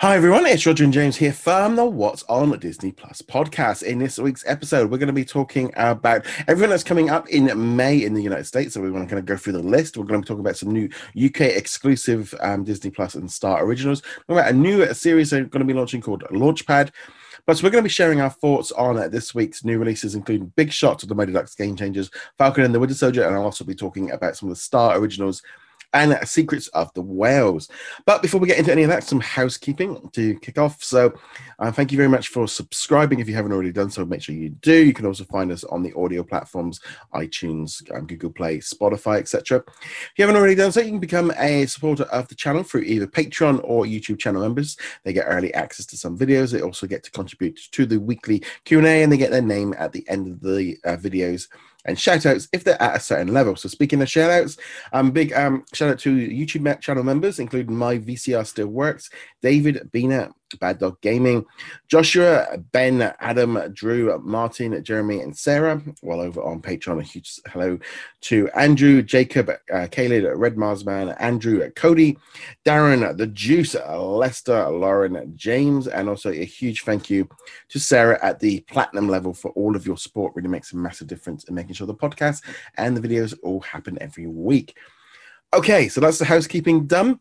Hi everyone, it's Roger and James here from the What's on Disney Plus podcast. In this week's episode, we're going to be talking about everything that's coming up in May in the United States. So we're going to kind of go through the list. We're going to be talking about some new UK exclusive um, Disney Plus and Star originals. We're about a new series they're going to be launching called Launchpad. Plus, we're going to be sharing our thoughts on uh, this week's new releases, including Big Shots of the Mighty Ducks Game Changers, Falcon and the Winter Soldier, and I'll also be talking about some of the Star originals and Secrets of the Whales. But before we get into any of that, some housekeeping to kick off. So, uh, thank you very much for subscribing. If you haven't already done so, make sure you do. You can also find us on the audio platforms iTunes, um, Google Play, Spotify, etc. If you haven't already done so, you can become a supporter of the channel through either Patreon or YouTube channel members. They get early access to some videos. They also get to contribute to the weekly Q&A and they get their name at the end of the uh, videos and shout outs if they're at a certain level. So speaking of shout outs, um, big um, shout out to YouTube channel members, including my VCR Still Works, David, Bina, Bad Dog Gaming, Joshua, Ben, Adam, Drew, Martin, Jeremy, and Sarah. While over on Patreon, a huge hello to Andrew, Jacob, uh, Caleb, Red Marsman, Andrew, Cody, Darren, The Juice, Lester, Lauren, James, and also a huge thank you to Sarah at the platinum level for all of your support. Really makes a massive difference in making sure the podcast and the videos all happen every week. Okay, so that's the housekeeping done.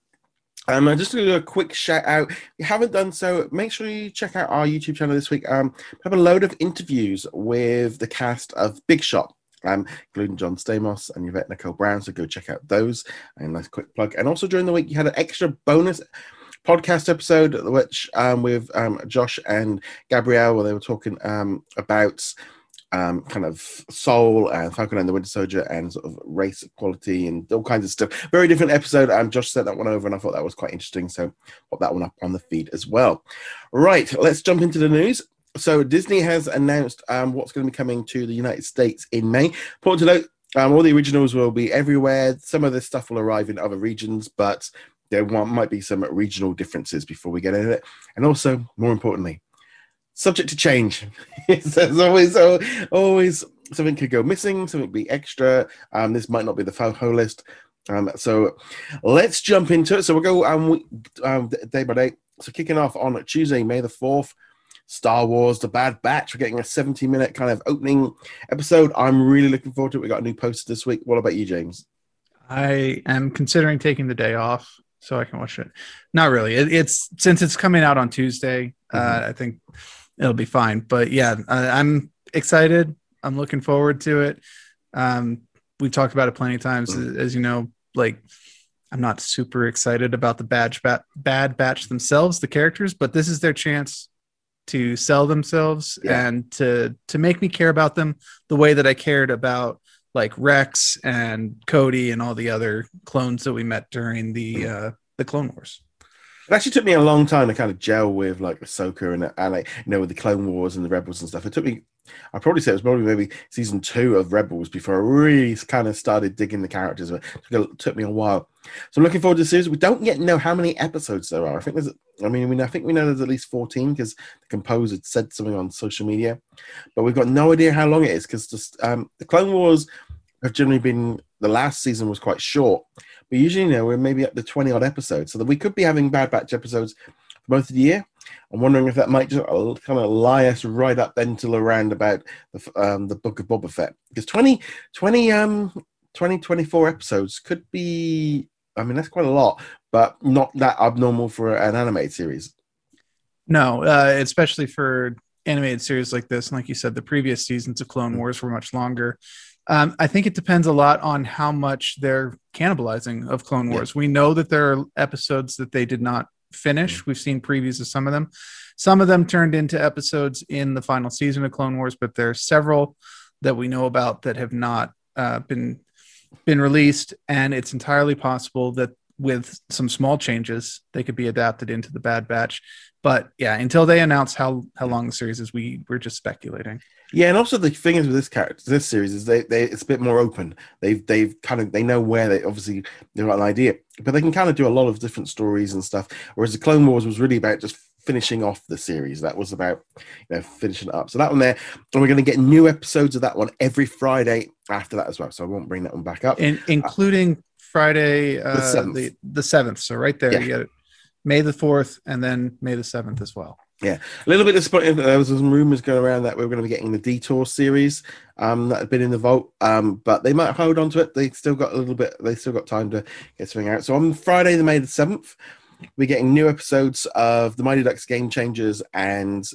Um, just to do a quick shout out. If you haven't done so, make sure you check out our YouTube channel this week. Um, we have a load of interviews with the cast of Big Shot, um, including John Stamos and Yvette Nicole Brown. So go check out those. And nice quick plug. And also during the week, you had an extra bonus podcast episode, which um, with um, Josh and Gabrielle, where they were talking um, about um, kind of soul and Falcon and the Winter Soldier and sort of race equality and all kinds of stuff. Very different episode. Um, Josh sent that one over and I thought that was quite interesting. So pop that one up on the feed as well. Right, let's jump into the news. So Disney has announced um, what's going to be coming to the United States in May. Important to note, um, all the originals will be everywhere. Some of this stuff will arrive in other regions, but there might be some regional differences before we get into it. And also, more importantly, subject to change. There's always always something could go missing, something be extra. Um, this might not be the whole list. Um, so let's jump into it. So we'll go um, um, day by day. So kicking off on Tuesday, May the fourth. Star Wars: The Bad Batch. We're getting a 70 minute kind of opening episode. I'm really looking forward to it. We got a new poster this week. What about you, James? I am considering taking the day off so I can watch it. Not really. It, it's since it's coming out on Tuesday. Uh, mm-hmm. Uh, I think it'll be fine. But yeah, I'm excited. I'm looking forward to it. Um, we've talked about it plenty of times, mm. as you know. Like, I'm not super excited about the badge bat, bad batch themselves, the characters, but this is their chance to sell themselves yeah. and to to make me care about them the way that I cared about like Rex and Cody and all the other clones that we met during the mm. uh, the Clone Wars. It actually took me a long time to kind of gel with like Ahsoka and, and you know with the Clone Wars and the Rebels and stuff. It took me, I probably say it was probably maybe season two of Rebels before I really kind of started digging the characters. It took, me a while. So I'm looking forward to the series. We don't yet know how many episodes there are. I think there's, I mean, I think we know there's at least 14 because the composer said something on social media, but we've got no idea how long it is because um, the Clone Wars have generally been the last season was quite short but usually, you know, we're maybe up to 20 odd episodes. So that we could be having Bad Batch episodes for most of the year. I'm wondering if that might just kind of lie us right up until around about the, um, the Book of Boba Fett. Because 20, 20, um, 20, 24 episodes could be, I mean, that's quite a lot, but not that abnormal for an animated series. No, uh, especially for animated series like this. And like you said, the previous seasons of Clone mm. Wars were much longer. Um, I think it depends a lot on how much they're cannibalizing of Clone Wars. Yeah. We know that there are episodes that they did not finish. Mm-hmm. We've seen previews of some of them. Some of them turned into episodes in the final season of Clone Wars, but there are several that we know about that have not uh, been been released, and it's entirely possible that with some small changes they could be adapted into the Bad Batch. But yeah, until they announce how how long the series is, we we're just speculating. Yeah, and also the thing is with this character, this series is they, they it's a bit more open. They've they've kind of they know where they obviously they've got an idea, but they can kind of do a lot of different stories and stuff. Whereas the Clone Wars was really about just finishing off the series. That was about you know finishing it up. So that one there, and we're going to get new episodes of that one every Friday after that as well. So I won't bring that one back up, in, including uh, Friday uh, the seventh. The, the seventh. So right there, yeah. you get May the fourth, and then May the seventh as well. Yeah, a little bit disappointed. There was some rumors going around that we were going to be getting the Detour series um, that had been in the vault, um, but they might hold on to it. They still got a little bit. They still got time to get something out. So on Friday, the May the seventh, we're getting new episodes of the Mighty Ducks Game Changers and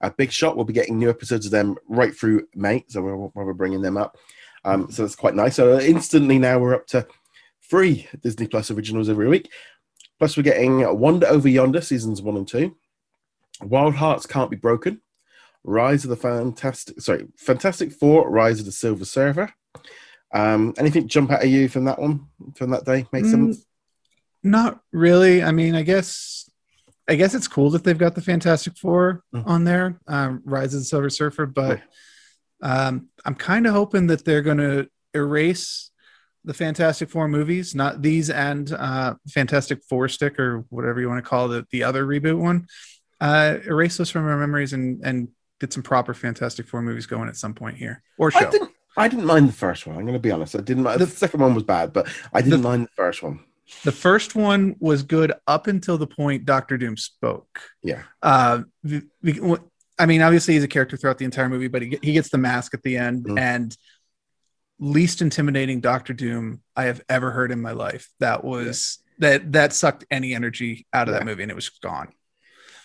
a Big Shot. We'll be getting new episodes of them right through May, so we're, we're bringing them up. Um, so that's quite nice. So instantly now we're up to three Disney Plus originals every week. Plus we're getting Wander Over Yonder seasons one and two. Wild Hearts Can't Be Broken, Rise of the Fantastic, sorry, Fantastic Four, Rise of the Silver Surfer. Um, anything jump out at you from that one from that day, seventh? Mm, not really. I mean, I guess, I guess it's cool that they've got the Fantastic 4 Mhm. on there, um, Rise of the Silver Surfer, but um, I'm kind of hoping that they're going to erase the Fantastic Four movies, not these and uh, Fantastic Four stick or whatever you want to call it, the other reboot one. Uh, erase those from our memories and and get some proper Fantastic Four movies going at some point here or show. I didn't. I didn't mind the first one. I'm going to be honest. I didn't. mind the, second one was bad, but I didn't The- mind the first one. The first one was good up until the point Doctor Doom spoke. Yeah. Uh, I mean, obviously he's a character throughout the entire movie, but he, he gets the mask at the end, Mm. and least intimidating Doctor Doom I have ever heard in my life. That was that that sucked any energy out of Yeah. that movie, and it was gone.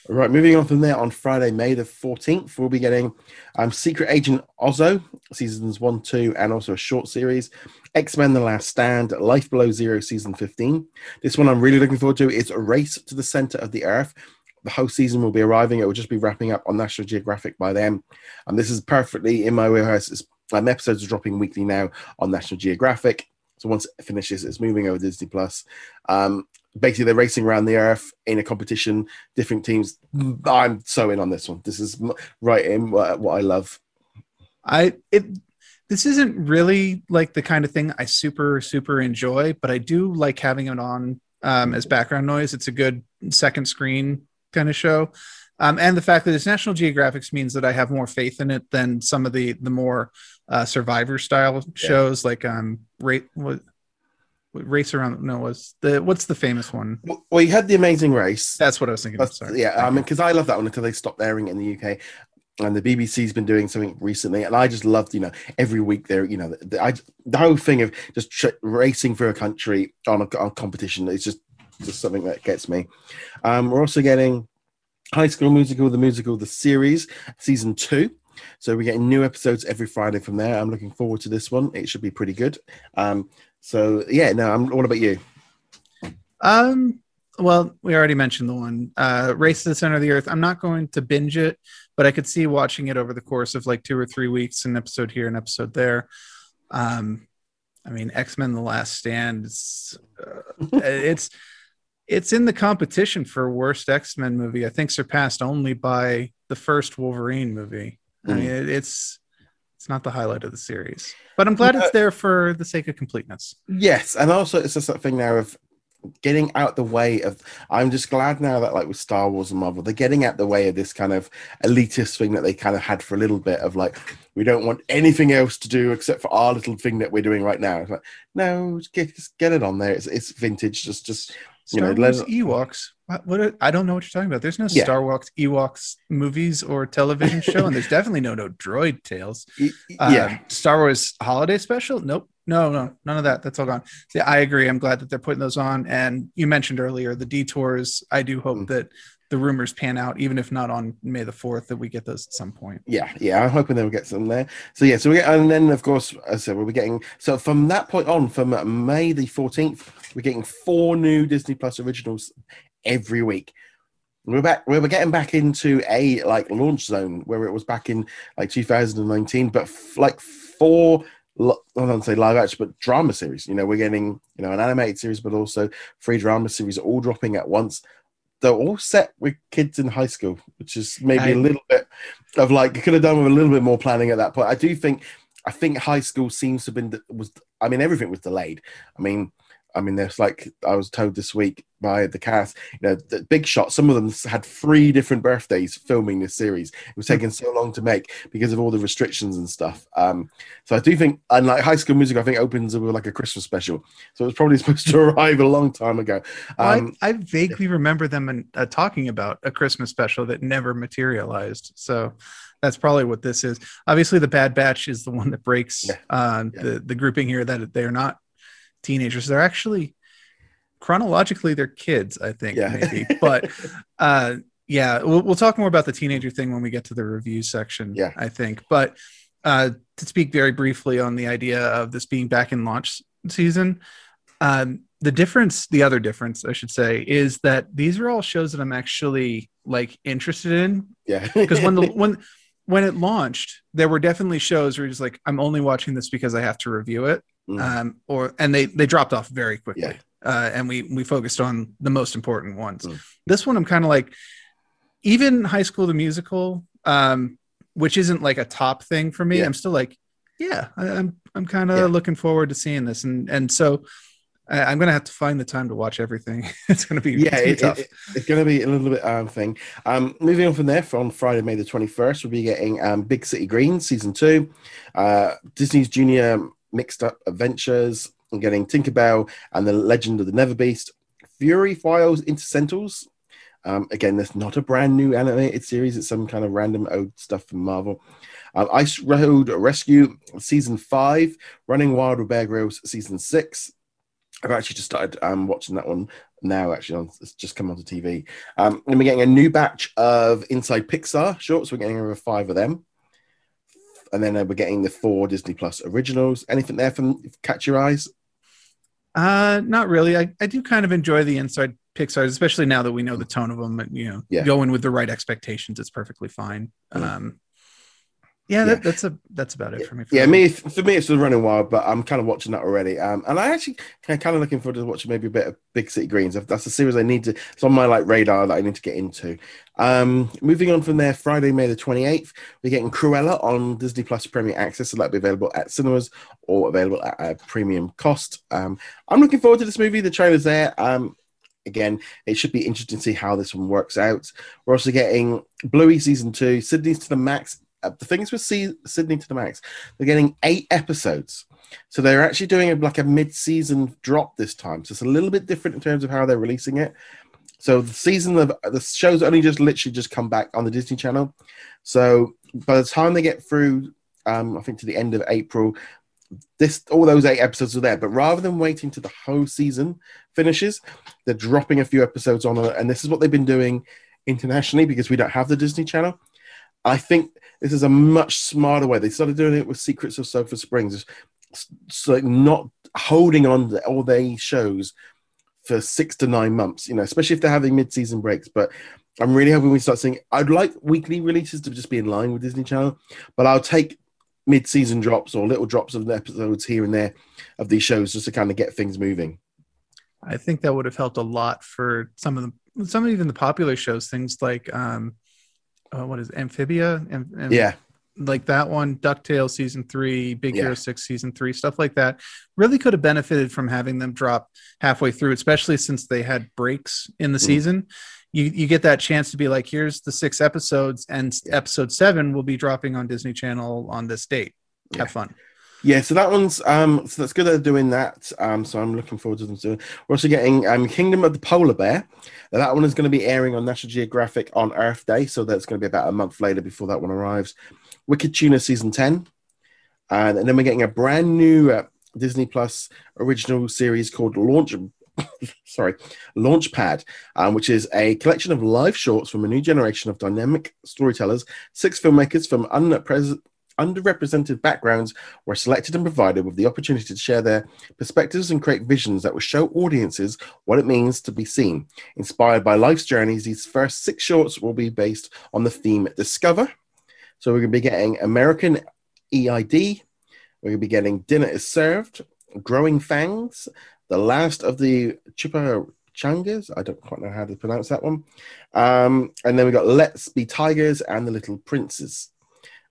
Right, moving on from there on Friday, May the 14th, we'll be getting um, Secret Agent Oso, seasons one, two, and also a short series. X Men The Last Stand, Life Below Zero, season 15. This one I'm really looking forward to. It's a race to the center of the earth. The whole season will be arriving. It will just be wrapping up on National Geographic by then. And this is perfectly in my wheelhouse. It's, um, episodes are dropping weekly now on National Geographic. So once it finishes, it's moving over Disney Plus. Um, basically, they're racing around the earth in a competition, different teams. I'm so in on this one. This is right in what, what I love. I it this isn't really like the kind of thing I super super enjoy, but I do like having it on um, as background noise. It's a good second screen kind of show, um, and the fact that it's National geographics means that I have more faith in it than some of the the more uh, Survivor style shows like um rate what. Race around no was the what's the famous one? Well, you had the Amazing Race. That's what I was thinking. That's- Sorry. yeah, I mean, because I love that one until they stopped airing it in the UK. And the BBC's been doing something recently, and I just loved, you know, every week they're, you know, the, the, I, the whole thing of just tr- racing for a country on a on competition is just just something that gets me. Um, we're also getting High School Musical, the musical, the series, season two. So we're getting new episodes every Friday from there. I'm looking forward to this one. It should be pretty good. Um, so yeah, no, I'm. What about you? Um, well, we already mentioned the one, uh, Race to the Center of the Earth. I'm not going to binge it, but I could see watching it over the course of like two or three weeks, an episode here, an episode there. Um, I mean, X Men: The Last Stand. It's, uh, it's it's in the competition for worst X Men movie. I think surpassed only by the first Wolverine movie. I Mm. mean, it, it's it's not the highlight of the series, but I'm glad it's there for the sake of completeness. Yes, and also it's just that thing now of getting out the way of. I'm just glad now that like with Star Wars and Marvel, they're getting out the way of this kind of elitist thing that they kind of had for a little bit of like we don't want anything else to do except for our little thing that we're doing right now. It's like no, just get, just get it on there. It's it's vintage. Just just You Star know, Wars let- Ewoks. What, what I don't know what you're talking about. There's no Yeah. Star Wars Ewoks movies or television show, and there's definitely no no droid tales. Uh, yeah. Star Wars holiday special? Nope. No, no, none of that. That's all gone. See, I agree. I'm glad that they're putting those on. And you mentioned earlier the detours. I do hope Mm. that the rumors pan out, even if not on May the 4th, that we get those at some point. Yeah, yeah, I'm hoping they'll get some there. So yeah, so we get, and then of course, as I said, we'll be getting so from that point on, from May the 14th, we're getting four new Disney Plus originals every week. We're back. We're getting back into a like launch zone where it was back in like 2019, but f- like four. I don't say live action, but drama series. You know, we're getting you know an animated series, but also three drama series all dropping at once. They're all set with kids in high school, which is maybe I- a little bit of like you could have done with a little bit more planning at that point. I do think, I think high school seems to have been was. I mean, everything was delayed. I mean, I mean, there's like I was told this week by the cast, you know, the big shot. Some of them had three different birthdays filming this series. It was taking so long to make because of all the restrictions and stuff. Um, so I do think, and like High School Music, I think opens with like a Christmas special. So it was probably supposed to arrive a long time ago. Um, I, I, vaguely remember them in, uh, talking about a Christmas special that never materialized. So that's probably what this is. Obviously, the Bad Batch is the one that breaks yeah. Uh, yeah. the the grouping here that they're not teenagers. They're actually chronologically they're kids, I think, yeah. maybe. But uh, yeah, we'll, we'll talk more about the teenager thing when we get to the review section. Yeah, I think. But uh, to speak very briefly on the idea of this being back in launch season, um, the difference, the other difference, I should say, is that these are all shows that I'm actually like interested in. Yeah, because when the when when it launched, there were definitely shows where you're just like, I'm only watching this because I have to review it. Mm. Um, or and they they dropped off very quickly. Yeah. Uh, and we we focused on the most important ones. Mm. This one I'm kind of like even High School the Musical, um, which isn't like a top thing for me. Yeah. I'm still like, yeah, I, am I'm, I'm kind of yeah. looking forward to seeing this. And and so I, am gonna have to find the time to watch everything. it's gonna be yeah, it's, it, it, it's gonna be a little bit um thing. Um, moving on from there, on Friday, May the 21st, we'll be getting um Big City Greens season two, uh, Disney's Junior Mixed Up Adventures, and getting Tinkerbell and the Legend of the Neverbeast. Fury Files Interstitials. Um, again, that's not a brand new animated series; it's some kind of random old stuff from Marvel. Um, Ice Road Rescue season five, Running Wild with Bear Grylls season six, I've actually just started um, watching that one now. Actually, it's just come onto TV. Um, and we're getting a new batch of Inside Pixar shorts. We're getting over five of them, and then uh, we're getting the four Disney Plus originals. Anything there from catch your eyes? Uh, not really. I, I do kind of enjoy the Inside Pixar, especially now that we know the tone of them. And, you know, yeah. go in with the right expectations. It's perfectly fine. Um, yeah, that, that's a that's about it for me. For yeah, me for me it's the running wild, but I'm kind of watching that already. Um, and I actually kind of looking forward to watching maybe a bit of Big City Greens. That's a series I need to. It's on my like radar that I need to get into. Um, moving on from there, Friday, May the 28th, we're getting Cruella on Disney Plus Premier Access, so that'll be available at cinemas or available at a premium cost. Um, I'm looking forward to this movie. The trailer's there. Um, again, it should be interesting to see how this one works out. We're also getting Bluey season two, Sydney's to the Max uh, the things with C- Sydney to the Max, they're getting eight episodes. So they're actually doing a, like a mid-season drop this time. So it's a little bit different in terms of how they're releasing it. So the season of the show's only just literally just come back on the Disney Channel. So by the time they get through, um, I think to the end of April, this all those eight episodes are there. But rather than waiting to the whole season finishes, they're dropping a few episodes on, and this is what they've been doing internationally because we don't have the Disney Channel. I think this is a much smarter way. They started doing it with Secrets of Sulphur Springs. It's like not holding on to all their shows for six to nine months, you know, especially if they're having mid-season breaks. But I'm really hoping we start seeing. I'd like weekly releases to just be in line with Disney Channel, but I'll take mid-season drops or little drops of episodes here and there of these shows just to kind of get things moving. I think that would have helped a lot for some of the some of even the popular shows, things like um, uh, what is it, Amphibia? Am, am, yeah. Like that one, Ducktail season three, Big yeah. Hero Six season three, stuff like that. Really could have benefited from having them drop halfway through, especially since they had breaks in the mm. season. You you get that chance to be like, here's the six episodes, and yeah. episode seven will be dropping on Disney Channel on this date. Have fun. Yeah, so that one's um so that's good they're doing that. Um so I'm looking forward to them soon. We're also getting um Kingdom of the Polar Bear. Now, that one is going to be airing on National Geographic on Earth Day, so that's going to be about a month later before that one arrives. Wicked Tuna season 10. And, and then we're getting a brand new uh, Disney Plus original series called Launch sorry, Launchpad, um, which is a collection of live shorts from a new generation of dynamic storytellers, six filmmakers from unpres- underrepresented backgrounds were selected and provided with the opportunity to share their perspectives and create visions that will show audiences what it means to be seen. Inspired by life's journeys, these first six shorts will be based on the theme Discover. So we're going to be getting American EID, we're going to be getting Dinner is Served, Growing Fangs, The Last of the Chupa Changas. I don't quite know how to pronounce that one. Um, and then we got Let's Be Tigers and The Little Princes.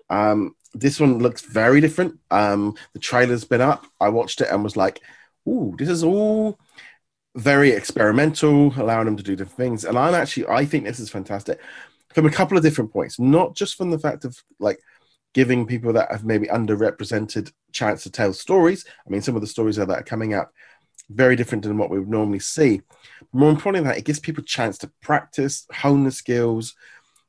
Um, this one looks very different. Um, the trailer's been up. I watched it and was like, ooh, this is all very experimental, allowing them to do different things. And I'm actually, I think this is fantastic from a couple of different points, not just from the fact of like giving people that have maybe underrepresented chance to tell stories. I mean, some of the stories that are coming up very different than what we would normally see. More importantly that, it gives people a chance to practice, hone the skills.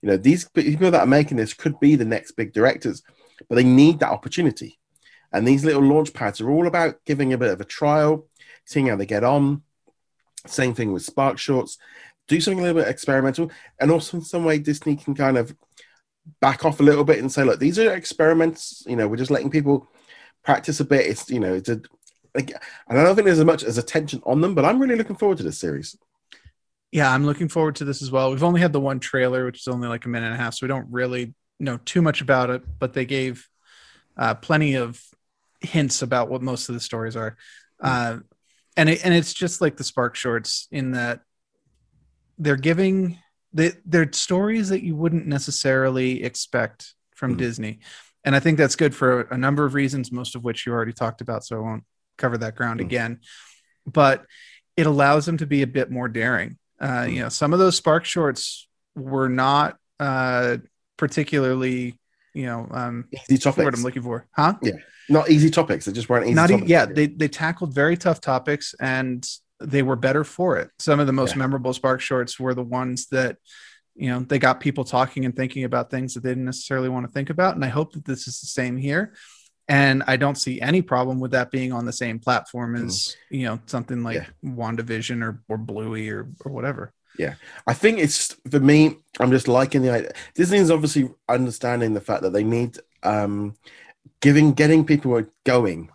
You know, these people that are making this could be the next big directors, but they need that opportunity. And these little launch pads are all about giving a bit of a trial, seeing how they get on. Same thing with Spark Shorts. Do something a little bit experimental, and also in some way Disney can kind of back off a little bit and say, look, these are experiments. You know, we're just letting people practice a bit. It's you know, it's a like, I don't think there's as much as attention on them, but I'm really looking forward to this series. Yeah, I'm looking forward to this as well. We've only had the one trailer, which is only like a minute and a half, so we don't really know too much about it. But they gave uh, plenty of hints about what most of the stories are, uh, and it, and it's just like the Spark Shorts in that they're giving they, they're stories that you wouldn't necessarily expect from mm-hmm. Disney, and I think that's good for a number of reasons, most of which you already talked about. So I won't cover that ground mm. again. But it allows them to be a bit more daring. Uh, mm. You know, some of those Spark shorts were not uh, particularly, you know, um, easy topics. What I'm looking for, huh? Yeah, not easy topics. They just weren't easy. Not e- yeah, they they tackled very tough topics and they were better for it. Some of the most yeah. memorable Spark shorts were the ones that you know they got people talking and thinking about things that they didn't necessarily want to think about and i hope that this is the same here and I don't see any problem with that being on the same platform as mm. you know something like yeah. WandaVision or or Bluey or or whatever. Yeah, I think it's for me. I'm just liking the idea. Disney is obviously understanding the fact that they need um, giving getting people going.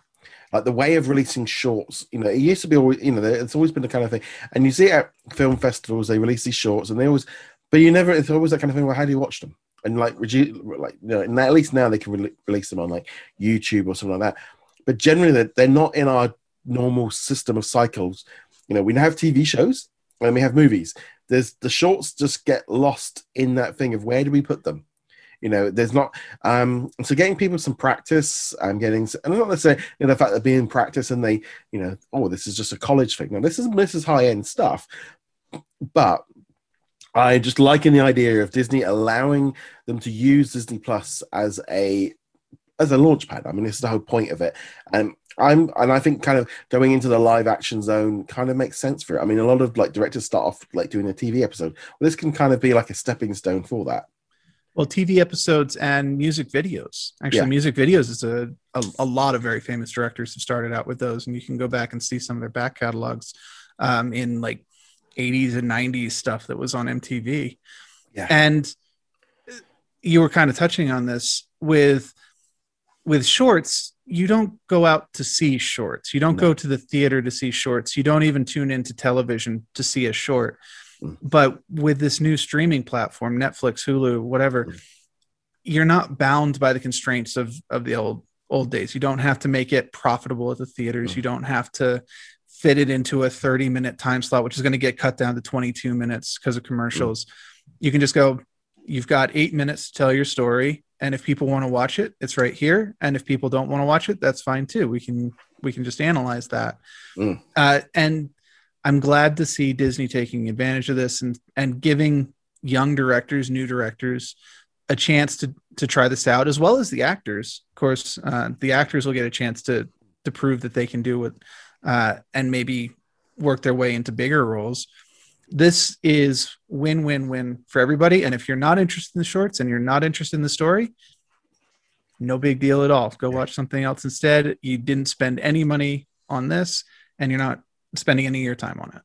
Like the way of releasing shorts, you know, it used to be always, you know, it's always been the kind of thing. And you see at film festivals, they release these shorts, and they always, but you never. It's always that kind of thing. Well, how do you watch them? and like reduce like you know and at least now they can re- release them on like youtube or something like that but generally they're, they're not in our normal system of cycles you know we have tv shows and we have movies there's the shorts just get lost in that thing of where do we put them you know there's not um so getting people some practice i'm getting and i'm not necessarily you know, the fact that being practice and they you know oh this is just a college thing no this is this is high end stuff but I just liking the idea of Disney allowing them to use Disney Plus as a as a launch pad. I mean, this is the whole point of it. And I'm and I think kind of going into the live action zone kind of makes sense for it. I mean, a lot of like directors start off like doing a TV episode. Well, this can kind of be like a stepping stone for that. Well, TV episodes and music videos. Actually, yeah. music videos is a, a, a lot of very famous directors have started out with those, and you can go back and see some of their back catalogs um, in like 80s and 90s stuff that was on MTV. Yeah. And you were kind of touching on this with with shorts, you don't go out to see shorts. You don't no. go to the theater to see shorts. You don't even tune into television to see a short. Mm. But with this new streaming platform, Netflix, Hulu, whatever, mm. you're not bound by the constraints of of the old old days. You don't have to make it profitable at the theaters. Mm. You don't have to fit it into a 30 minute time slot, which is going to get cut down to 22 minutes because of commercials. Mm. You can just go, you've got eight minutes to tell your story. And if people want to watch it, it's right here. And if people don't want to watch it, that's fine too. We can, we can just analyze that. Mm. Uh, and I'm glad to see Disney taking advantage of this and, and giving young directors, new directors, a chance to to try this out, as well as the actors. Of course, uh, the actors will get a chance to to prove that they can do it uh, and maybe work their way into bigger roles. This is win win win for everybody. And if you're not interested in the shorts and you're not interested in the story, no big deal at all. Go watch something else instead. You didn't spend any money on this and you're not spending any of your time on it.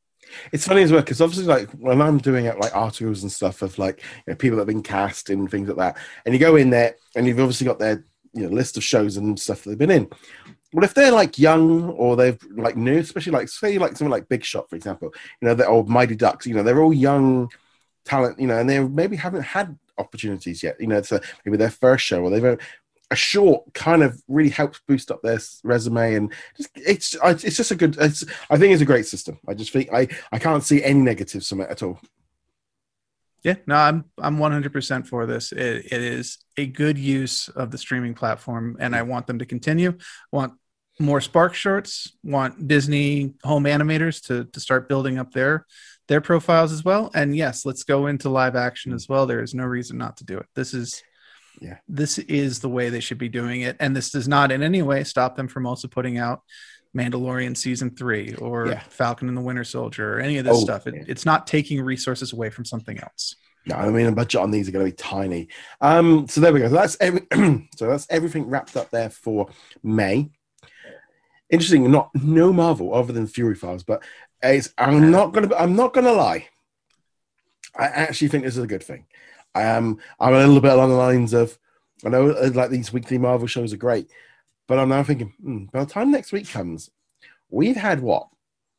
It's funny as well because obviously, like when I'm doing it, like articles and stuff of like you know, people that have been cast and things like that, and you go in there and you've obviously got their you know list of shows and stuff that they've been in. Well, if they're like young or they've like new, especially like say like something like Big Shot, for example, you know, they're old Mighty Ducks, you know, they're all young talent, you know, and they maybe haven't had opportunities yet. You know, it's a, maybe their first show or they've a short kind of really helps boost up their resume and just, it's it's just a good it's, i think it's a great system i just think i i can't see any negatives from it at all yeah, no, I'm I'm 100% for this. It, it is a good use of the streaming platform, and I want them to continue. I want more Spark shorts. Want Disney home animators to to start building up their their profiles as well. And yes, let's go into live action as well. There is no reason not to do it. This is Yeah. this is the way they should be doing it. And this does not in any way stop them from also putting out Mandalorian season three or Yeah. Falcon and the Winter Soldier or any of this Oh, stuff. It, yeah. It's not taking resources away from something else. No, I mean the budget on these are going to be tiny. Um, so there we go. So that's every, so that's everything wrapped up there for May. Interesting, not no Marvel other than Fury Files, but it's, I'm not gonna I'm not gonna lie. I actually think this is a good thing. I um, I'm a little bit along the lines of I know uh, like these weekly Marvel shows are great, but I'm now thinking hmm, by the time next week comes, we've had what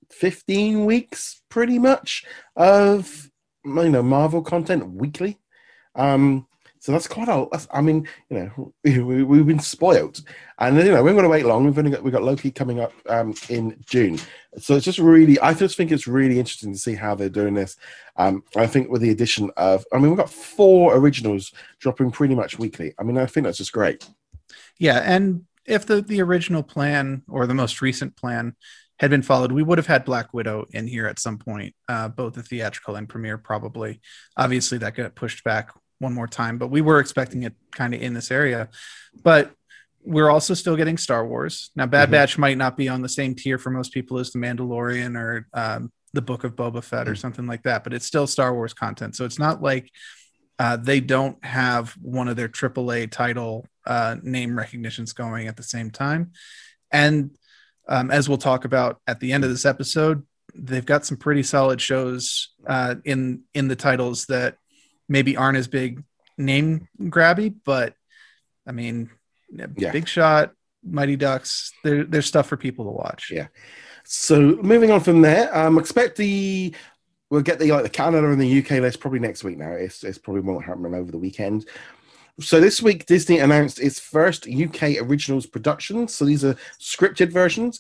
15 weeks pretty much of you know Marvel content weekly. Um, so that's quite a. That's, I mean, you know, we, we, we've been spoiled, and you know, we're going to wait long. We've only got we got Loki coming up um, in June, so it's just really. I just think it's really interesting to see how they're doing this. Um, I think with the addition of, I mean, we've got four originals dropping pretty much weekly. I mean, I think that's just great. Yeah, and if the the original plan or the most recent plan had been followed, we would have had Black Widow in here at some point, uh, both the theatrical and premiere, probably. Obviously, that got pushed back one more time, but we were expecting it kind of in this area. But we're also still getting Star Wars now. Bad Mhm. Batch might not be on the same tier for most people as the Mandalorian or um, the Book of Boba Fett or Mhm. something like that, but it's still Star Wars content. So it's not like uh, they don't have one of their AAA title uh, name recognitions going at the same time. And um, as we'll talk about at the end of this episode, they've got some pretty solid shows uh, in in the titles that maybe aren't as big name grabby, but I mean, Yeah. Big Shot, Mighty Ducks, there, there's stuff for people to watch. Yeah. So moving on from there, um, expect the we'll get the like the Canada and the UK list probably next week. Now it's it's probably won't happen over the weekend. So this week Disney announced its first UK originals production. So these are scripted versions.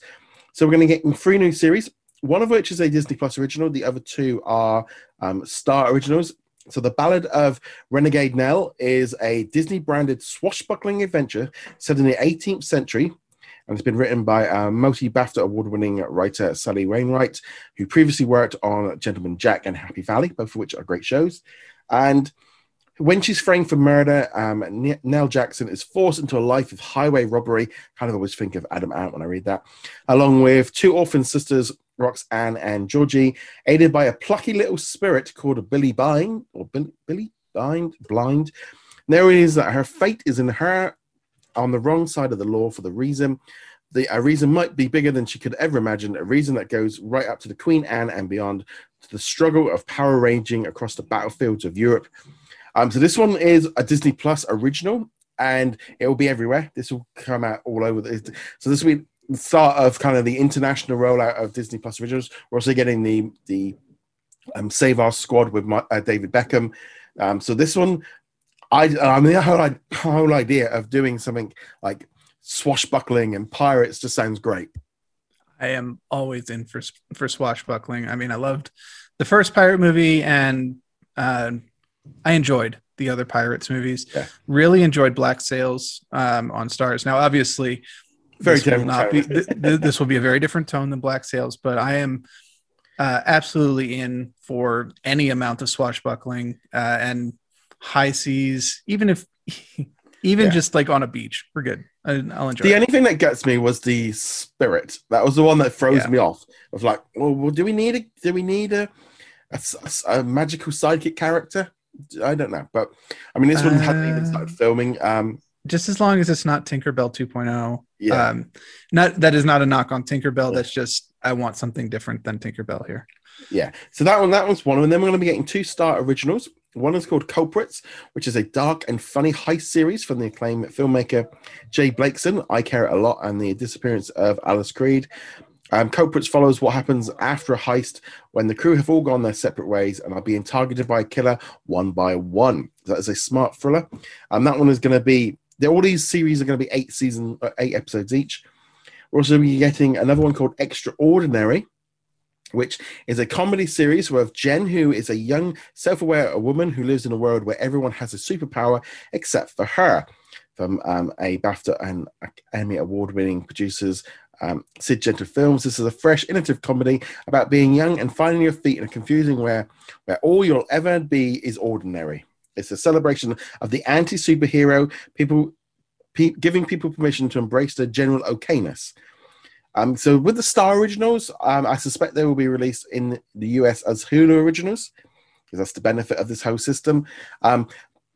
So we're going to get three new series. One of which is a Disney Plus original. The other two are um, Star originals. So the Ballad of Renegade Nell is a Disney branded swashbuckling adventure set in the 18th century and it's been written by uh, multi BAFTA award winning writer Sally Wainwright, who previously worked on Gentleman Jack and Happy Valley, both of which are great shows. And when she's framed for murder, um, Nell Jackson is forced into a life of highway robbery. Kind of always think of Adam Ant when I read that, along with two orphan sisters, Roxanne and Georgie, aided by a plucky little spirit called Billy Bind or Billy, Billy Bind Blind. There is that her fate is in her on the wrong side of the law for the reason. The a reason might be bigger than she could ever imagine, a reason that goes right up to the Queen Anne and beyond, to the struggle of power ranging across the battlefields of Europe. Um, so this one is a Disney Plus original, and it will be everywhere. This will come out all over. The, so this will be the start of kind of the international rollout of Disney Plus originals. We're also getting the the um, Save Our Squad with my, uh, David Beckham. Um, so this one, I I mean the whole, whole idea of doing something like swashbuckling and pirates just sounds great. I am always in for for swashbuckling. I mean, I loved the first pirate movie, and uh, I enjoyed the other pirates movies. Yeah. Really enjoyed Black Sails um, on Stars. Now, obviously, Very this will not be th- th- this will be a very different tone than Black Sails, but I am uh, absolutely in for any amount of swashbuckling uh, and high seas, even if even Yeah. just like on a beach. We're good. I, I'll enjoy. The it. only thing that gets me was the spirit. That was the one that throws Yeah. me off. Of like, well, well, do we need a do we need a a magical sidekick character? I don't know, but I mean, this one hadn't even Uh, started filming. Um, just as long as it's not Tinkerbell 2.0. yeah, Um, not that is not a knock on Tinkerbell. Yeah. That's just I want something different than Tinkerbell here. Yeah. So that one, that one's one. And then we're going to be getting two star originals. One is called Culprits, which is a dark and funny heist series from the acclaimed filmmaker Jay Blakeson. I care a lot, and the disappearance of Alice Creed. Um, Culprits follows what happens after a heist when the crew have all gone their separate ways and are being targeted by a killer one by one. That is a smart thriller. And that one is going to be. All these series are going to be eight season, uh, eight episodes each. We're also be getting another one called Extraordinary, which is a comedy series with Jen, who is a young, self-aware woman who lives in a world where everyone has a superpower except for her. From um, a BAFTA and Emmy award-winning producers um, Sid Gentle Films. This is a fresh, innovative comedy about being young and finding your feet in a confusing where where all you'll ever be is ordinary. It's a celebration of the anti-superhero people, pe- giving people permission to embrace their general okayness. Um, so with the Star originals, um, I suspect they will be released in the US as Hulu originals, because that's the benefit of this whole system. Um,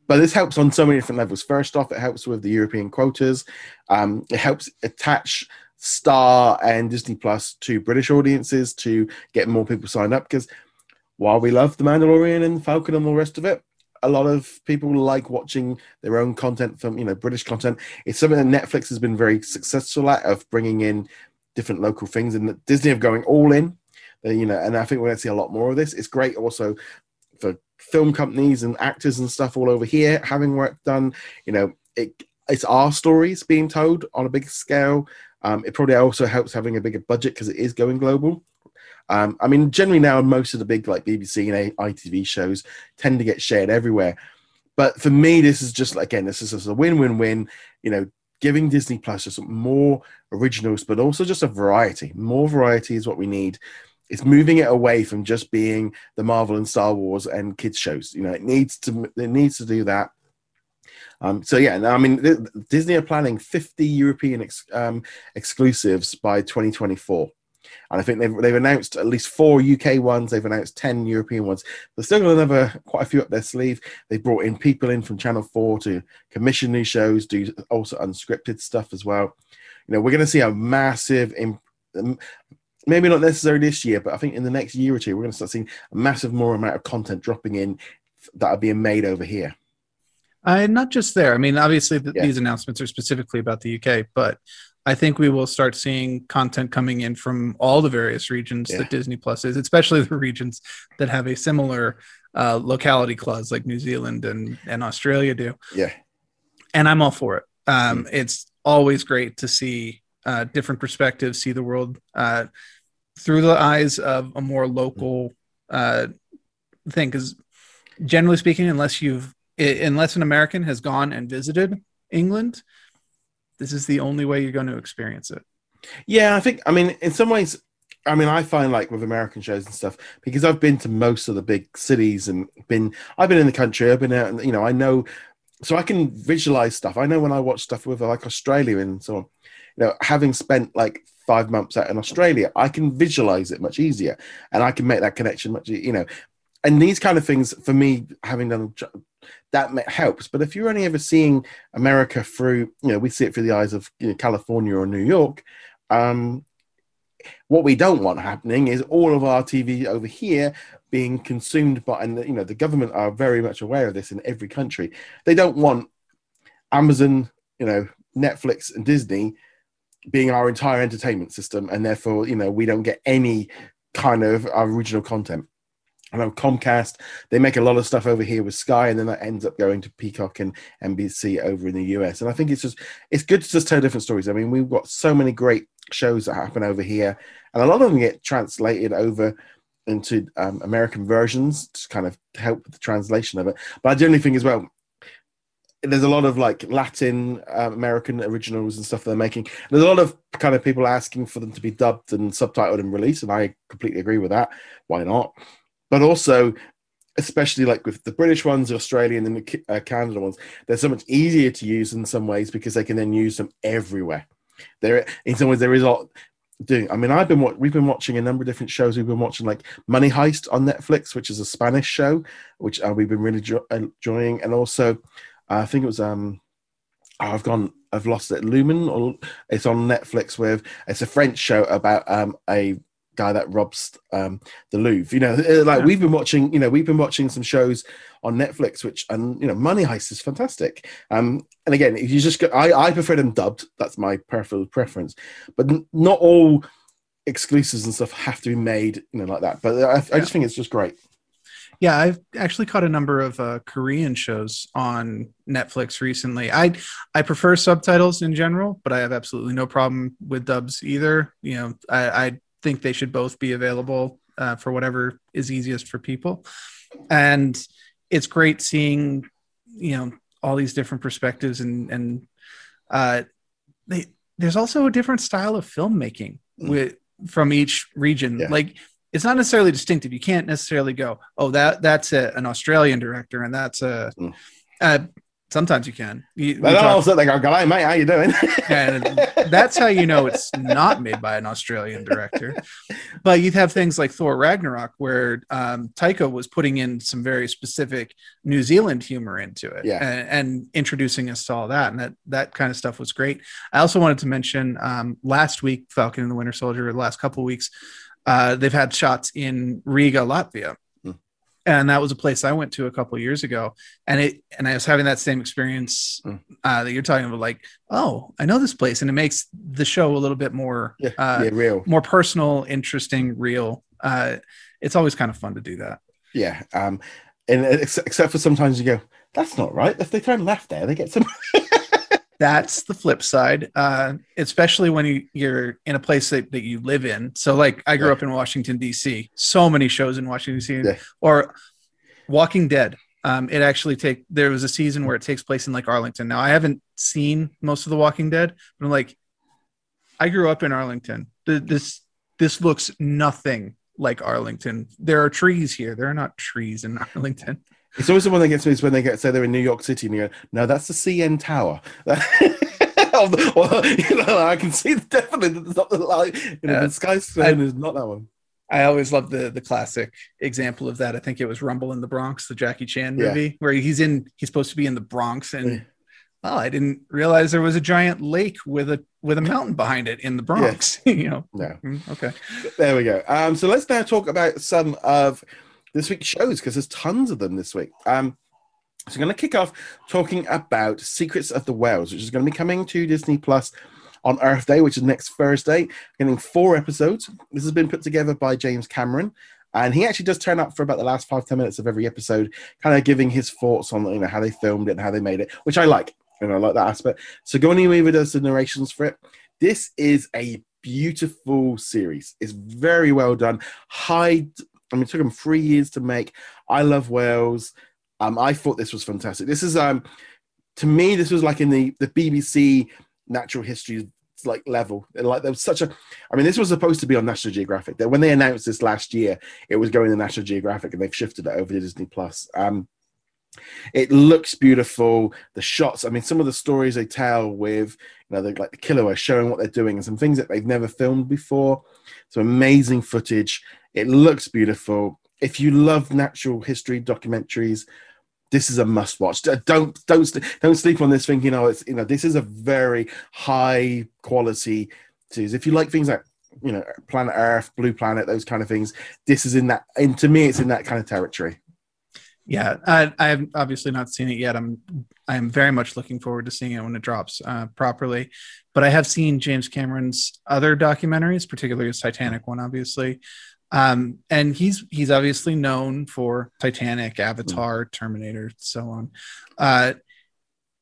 but this helps on so many different levels. First off, it helps with the European quotas. Um, it helps attach Star and Disney Plus to British audiences to get more people signed up. Because while we love The Mandalorian and Falcon and all the rest of it, a lot of people like watching their own content from you know British content. It's something that Netflix has been very successful at of bringing in different local things, and Disney of going all in. Uh, you know, and I think we're going to see a lot more of this. It's great also for film companies and actors and stuff all over here having work done. You know, it, it's our stories being told on a big scale. Um, it probably also helps having a bigger budget because it is going global. Um, I mean, generally now most of the big like BBC and ITV shows tend to get shared everywhere. But for me, this is just again, this is just a win-win-win. You know, giving Disney Plus just more originals, but also just a variety. More variety is what we need. It's moving it away from just being the Marvel and Star Wars and kids shows. You know, it needs to it needs to do that. Um, so yeah, I mean, Disney are planning 50 European ex, um, exclusives by 2024. And I think they've, they've announced at least four UK ones. They've announced 10 European ones. They're still got another quite a few up their sleeve. They've brought in people in from Channel 4 to commission new shows, do also unscripted stuff as well. You know, we're going to see a massive, imp- um, maybe not necessarily this year, but I think in the next year or two, we're going to start seeing a massive more amount of content dropping in that are being made over here. Uh, not just there. I mean, obviously, yeah. these announcements are specifically about the UK, but I think we will start seeing content coming in from all the various regions yeah. that Disney Plus is, especially the regions that have a similar uh, locality clause like New Zealand and, and Australia do. Yeah. And I'm all for it. Um, mm. It's always great to see uh, different perspectives, see the world uh, through the eyes of a more local uh, thing. Because generally speaking, unless you've unless an American has gone and visited England, this is the only way you're going to experience it. Yeah, I think. I mean, in some ways, I mean, I find like with American shows and stuff because I've been to most of the big cities and been. I've been in the country. I've been out, you know, I know, so I can visualize stuff. I know when I watch stuff with like Australia and so on. You know, having spent like five months out in Australia, I can visualize it much easier, and I can make that connection much. You know, and these kind of things for me, having done that helps. But if you're only ever seeing America through, you know, we see it through the eyes of you know, California or New York. Um, what we don't want happening is all of our TV over here being consumed by, and you know, the government are very much aware of this in every country. They don't want Amazon, you know, Netflix and Disney being our entire entertainment system, and therefore, you know, we don't get any kind of original content. I know Comcast, they make a lot of stuff over here with Sky, and then that ends up going to Peacock and NBC over in the US. And I think it's just it's good to just tell different stories. I mean, we've got so many great shows that happen over here, and a lot of them get translated over into um, American versions to kind of help with the translation of it. But I generally think as well, there's a lot of like Latin uh, American originals and stuff they're making. There's a lot of kind of people asking for them to be dubbed and subtitled and released, and I completely agree with that. Why not? But also especially like with the British ones, the Australian and the uh, Canada ones, they're so much easier to use in some ways because they can then use them everywhere. There, in some ways, there is a lot doing. I mean, I've been we've been watching a number of different shows. We've been watching like Money Heist on Netflix, which is a Spanish show, which uh, we've been really jo- enjoying, and also uh, I think it was um, oh, I've gone. I've lost it. Lupin, or it's on Netflix. With it's a French show about um, a guy that robs um, the Louvre. You know, uh, like yeah. we've been watching, you know, we've been watching some shows on Netflix, which and you know, Money Heist is fantastic. Um, and again, if you just go, I I prefer them dubbed. That's my preference, but n- not all exclusives and stuff have to be made, you know, like that. But I, I just think it's just great. Yeah, I've actually caught a number of uh, Korean shows on Netflix recently. I I prefer subtitles in general, but I have absolutely no problem with dubs either. You know, I, I think they should both be available uh, for whatever is easiest for people. And it's great seeing, you know, all these different perspectives and and uh, they there's also a different style of filmmaking Mm. with from each region. Yeah. Like it's not necessarily distinctive. You can't necessarily go, oh, that that's a, an Australian director, and that's a. Mm. Uh, sometimes you can. You, But then talk- also they go, "G'day, mate, how you doing?" and that's how you know it's not made by an Australian director. But you'd have things like Thor Ragnarok, where um, Taika was putting in some very specific New Zealand humor into it, Yeah. and, and introducing us to all that, and that that kind of stuff was great. I also wanted to mention um, last week, Falcon and the Winter Soldier, the last couple of weeks, uh, they've had shots in Riga, Latvia. And that was a place I went to a couple of years ago, and it and I was having that same experience Hmm. uh, that you're talking about. Like, oh, I know this place, and it makes the show a little bit more yeah, uh, yeah, real. more personal, interesting, real. Uh, it's always kind of fun to do that. Yeah. Um, and ex- except for sometimes you go, "That's not right." If they turn left there, they get some. That's the flip side, uh, especially when you, you're in a place that, that you live in. So, like, I grew Yeah. up in Washington D.C. So many shows in Washington D.C. Yeah. Or Walking Dead. Um, it actually take there was a season where it takes place in like Arlington. Now, I haven't seen most of the Walking Dead, but I'm like, I grew up in Arlington. Th- This this looks nothing like Arlington. There are trees here. There are not trees in Arlington. It's always the one that gets me is when they get say they're in New York City and you go, no, that's the CN Tower. Well, you know, I can see definitely that it's not the light. You know, Yeah. the skyscraper is not that one. I always love the the classic example of that. I think it was Rumble in the Bronx, the Jackie Chan Yeah. movie, where he's in he's supposed to be in the Bronx and Yeah. oh, I didn't realize there was a giant lake with a with a mountain behind it in the Bronx. you know. No. Mm, Okay. There we go. Um, so let's now talk about some of this week's shows because there's tons of them this week. Um, so I'm going to kick off talking about Secrets of the Whales, which is going to be coming to Disney Plus on Earth Day, which is next Thursday, getting four episodes. This has been put together by James Cameron. And he actually does turn up for about the last five, ten minutes of every episode, kind of giving his thoughts on you know how they filmed it and how they made it, which I like. And I like that aspect. So Sigourney Weaver does the narrations for it. This is a beautiful series. It's very well done. High, I mean, it took them three years to make. I love whales. Um, I thought this was fantastic. This is um, to me, this was like in the the BBC natural history like level. Like there was such a, I mean, this was supposed to be on National Geographic. That when they announced this last year, it was going to National Geographic, and they've shifted it over to Disney Plus. Um, it looks beautiful. The shots, I mean, some of the stories they tell with, you know, the, like the killer showing what they're doing and some things that they've never filmed before. So amazing footage. It looks beautiful. If you love natural history documentaries, this is a must watch. Don't don't don't sleep on this thinking, know, it's you know, this is a very high quality series. If you like things like you know, Planet Earth, Blue Planet, those kind of things, this is in that. And to me, it's in that kind of territory. Yeah, I, I have obviously not seen it yet. I'm I'm very much looking forward to seeing it when it drops uh, properly. But I have seen James Cameron's other documentaries, particularly his Titanic one, obviously. Um, and he's he's obviously known for Titanic, Avatar, Terminator, so on. Uh,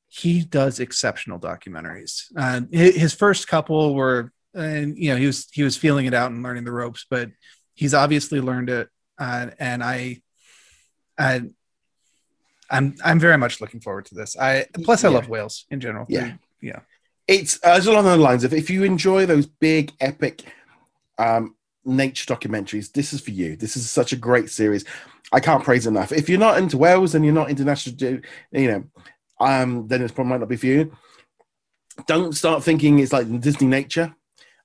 he does exceptional documentaries. Uh, his first couple were, and you know, he was he was feeling it out and learning the ropes, but he's obviously learned it. Uh, and I, I, I'm I'm very much looking forward to this. I plus I Yeah. love whales in general. Yeah. yeah. It's uh, it's along the lines. If if you enjoy those big epic um, nature documentaries, this is for you. This is such a great series. I can't praise enough. If you're not into whales and you're not into national, you know, um, then it probably might not be for you. Don't start thinking it's like Disney Nature.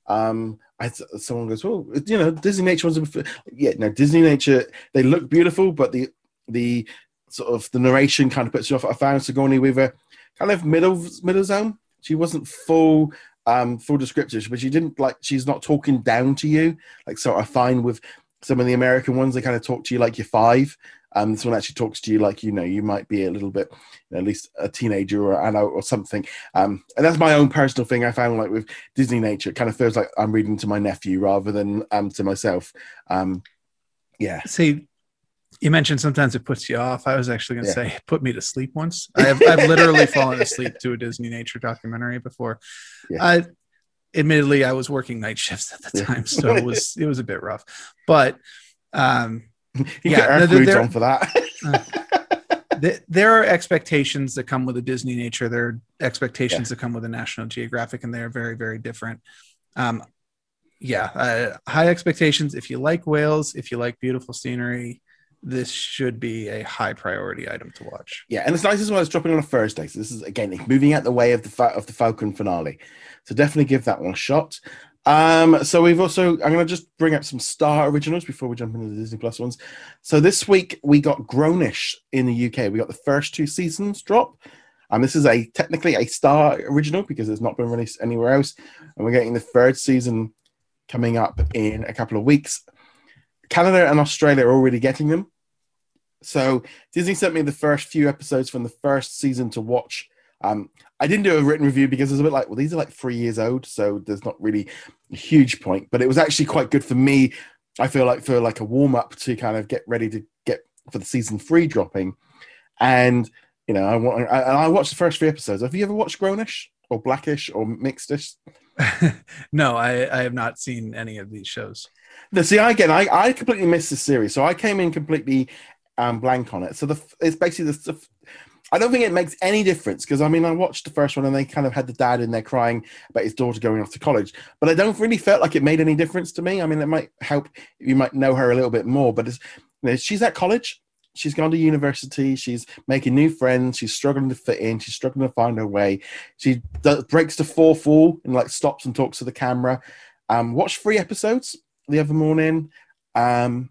Um, I, someone goes, well, you know, Disney Nature ones. Are, yeah, no, Disney Nature. They look beautiful, but the the sort of the narration kind of puts you off. I found Sigourney Weaver kind of middle middle zone. She wasn't full um full descriptive, but she didn't like she's not talking down to you. Like so I find with some of the American ones, they kind of talk to you like you're five. Um, this one actually talks to you like you know you might be a little bit, you know, at least a teenager or an or something. Um, and that's my own personal thing. I found like with Disney Nature, it kind of feels like I'm reading to my nephew rather than um to myself. Um, yeah, See, you mentioned sometimes it puts you off. I was actually going to Yeah. say it put me to sleep once. I have, I've literally fallen asleep to a Disney nature documentary before. Yeah. I, admittedly, I was working night shifts at the Yeah. time, so it was it was a bit rough. But um, you Yeah, get Earth they're- Moods on for that. th- there are expectations that come with a Disney nature. There are expectations that come with a National Geographic, and they are very, very different. Um, yeah, uh, high expectations. If you like whales, if you like beautiful scenery, this should be a high priority item to watch. Yeah, and it's nice as well. It's dropping on a Thursday, so this is again moving out the way of the fa- of the Falcon finale. So definitely give that one a shot. Um, so we've also I'm going to just bring up some Star originals before we jump into the Disney Plus ones. So this week we got Grownish in the UK. We got the first two seasons drop. And this is a technically a Star original because it's not been released anywhere else. And we're getting the third season coming up in a couple of weeks. Canada and Australia are already getting them. So Disney sent me the first few episodes from the first season to watch. Um, I didn't do a written review because it's a bit like, well, these are like three years old, so there's not really a huge point. But it was actually quite good for me. I feel like for like a warm up to kind of get ready to get for the season three dropping, and you know, I want. I, I watched the first three episodes. Have you ever watched Grownish or Blackish or Mixedish? no, I, I have not seen any of these shows. The, see, I, again, I, I completely missed the series, so I came in completely blank on it. So the it's basically the. I don't think it makes any difference because I mean I watched the first one and they kind of had the dad in there crying about his daughter going off to college, but I don't really felt like it made any difference to me. I mean, it might help you might know her a little bit more, but it's, you know, she's at college, she's gone to university, she's making new friends, she's struggling to fit in, she's struggling to find her way. She does, breaks the fourth wall and like stops and talks to the camera. Um, watched three episodes the other morning. Um,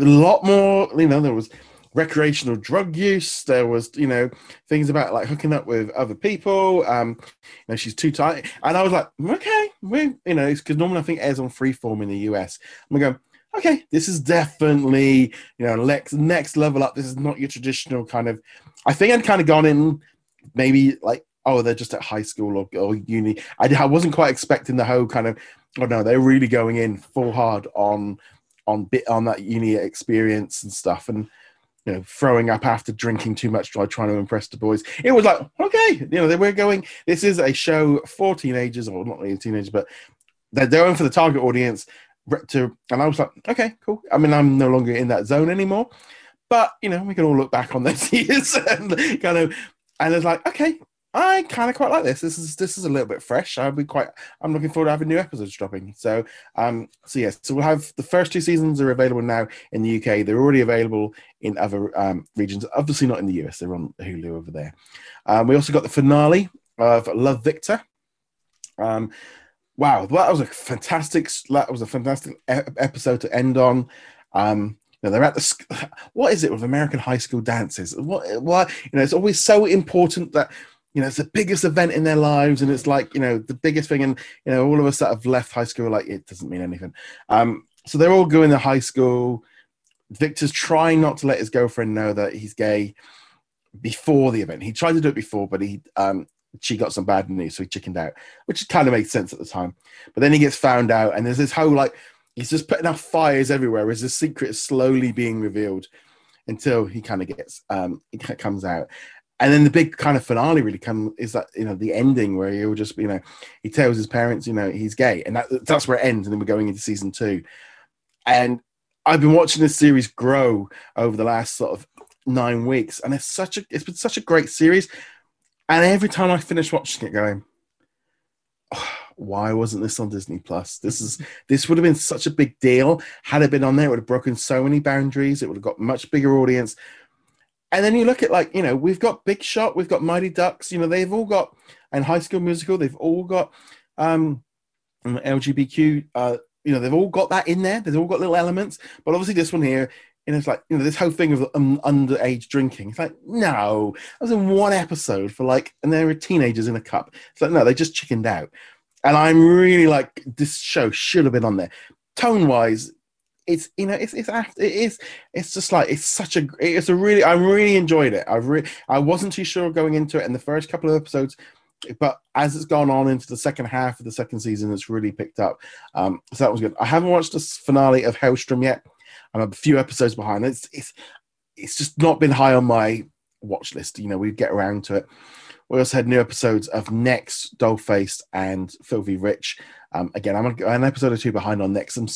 a lot more, you know, there was recreational drug use. There was, you know, things about like hooking up with other people. Um, you know, she's too tight. And I was like, okay, we, you know, it's because normally I think airs on freeform in the US. I'm going, okay, this is definitely, you know, next next level up. This is not your traditional kind of. I think I'd kind of gone in, maybe like, oh, they're just at high school or, or uni. I, I wasn't quite expecting the whole kind of. Oh no, they're really going in full hard on on bit on that uni experience and stuff, and you know, throwing up after drinking too much, trying to impress the boys. It was like, okay, you know, they were going. This is a show for teenagers, or not really teenagers, but they're going for the target audience. To and I was like, okay, cool. I mean, I'm no longer in that zone anymore, but you know, we can all look back on those years and kind of, and it's like, okay, I kind of quite like this. This is this is a little bit fresh. I'll be quite. I'm looking forward to having new episodes dropping. So, um, so yes, so we'll have the first two seasons are available now in the UK. They're already available in other um, regions. Obviously, not in the US. They're on Hulu over there. Um, we also got the finale of Love Victor. Um, wow, that was a fantastic. That was a fantastic episode to end on. Um, you know, they're at the. What is it with American high school dances? What? What? You know, it's always so important that you know, it's the biggest event in their lives, and it's like, you know, the biggest thing. And you know, all of us that have left high school, like it doesn't mean anything. Um, so they're all going to high school. Victor's trying not to let his girlfriend know that he's gay before the event. He tried to do it before, but he um, she got some bad news, so he chickened out, which kind of made sense at the time. But then he gets found out, and there's this whole like he's just putting out fires everywhere as the secret is slowly being revealed until he kind of gets um, it comes out and then the big kind of finale really come is that you know the ending where he'll just you know he tells his parents you know he's gay. And that, that's where it ends. And then we're going into season two. And i've been watching this series grow over the last sort of nine weeks. And it's such a it's been such a great series. And every time i finish watching it going oh, why wasn't this on disney plus? This is this would have been such a big deal. Had it been on there it would have broken so many boundaries. It would have got much bigger audience and then you look at like you know we've got Big Shot, we've got Mighty Ducks. You know they've all got and High School Musical. They've all got um, LGBTQ. Uh, you know they've all got that in there. They've all got little elements. But obviously this one here, know, it's like you know this whole thing of um, underage drinking. It's like no, I was in one episode for like, and there were teenagers in a cup. It's like no, they just chickened out. And I'm really like this show should have been on there. Tone wise, it's you know it's it's after it is it's just like it's such a it's a really I really enjoyed it. I really I wasn't too sure going into it in the first couple of episodes, but as it's gone on into the second half of the second season, it's really picked up. Um, so that was good. I haven't watched the finale of Helstrom yet. I'm a few episodes behind. It's it's it's just not been high on my watch list. You know, we get around to it. We also had new episodes of Next, Dollface, and Filthy Rich. Um, again, I'm an episode or two behind on Next. I'm,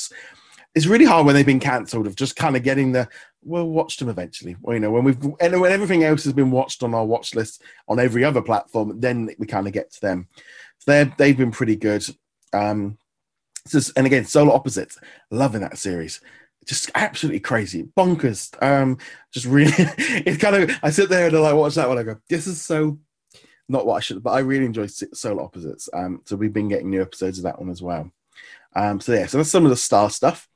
it's really hard when they've been cancelled of just kind of getting the we'll watch them eventually. Well, you know, when we've and when everything else has been watched on our watch list on every other platform, then we kind of get to them. So they they've been pretty good. Um, just, and again, Solar Opposites, loving that series. Just absolutely crazy, bonkers. Um, just really, it's kind of. I sit there and I like watch that one. I go, this is so not what I should, but I really enjoy Solar Opposites. Um, so we've been getting new episodes of that one as well. Um, so yeah, so that's some of the star stuff.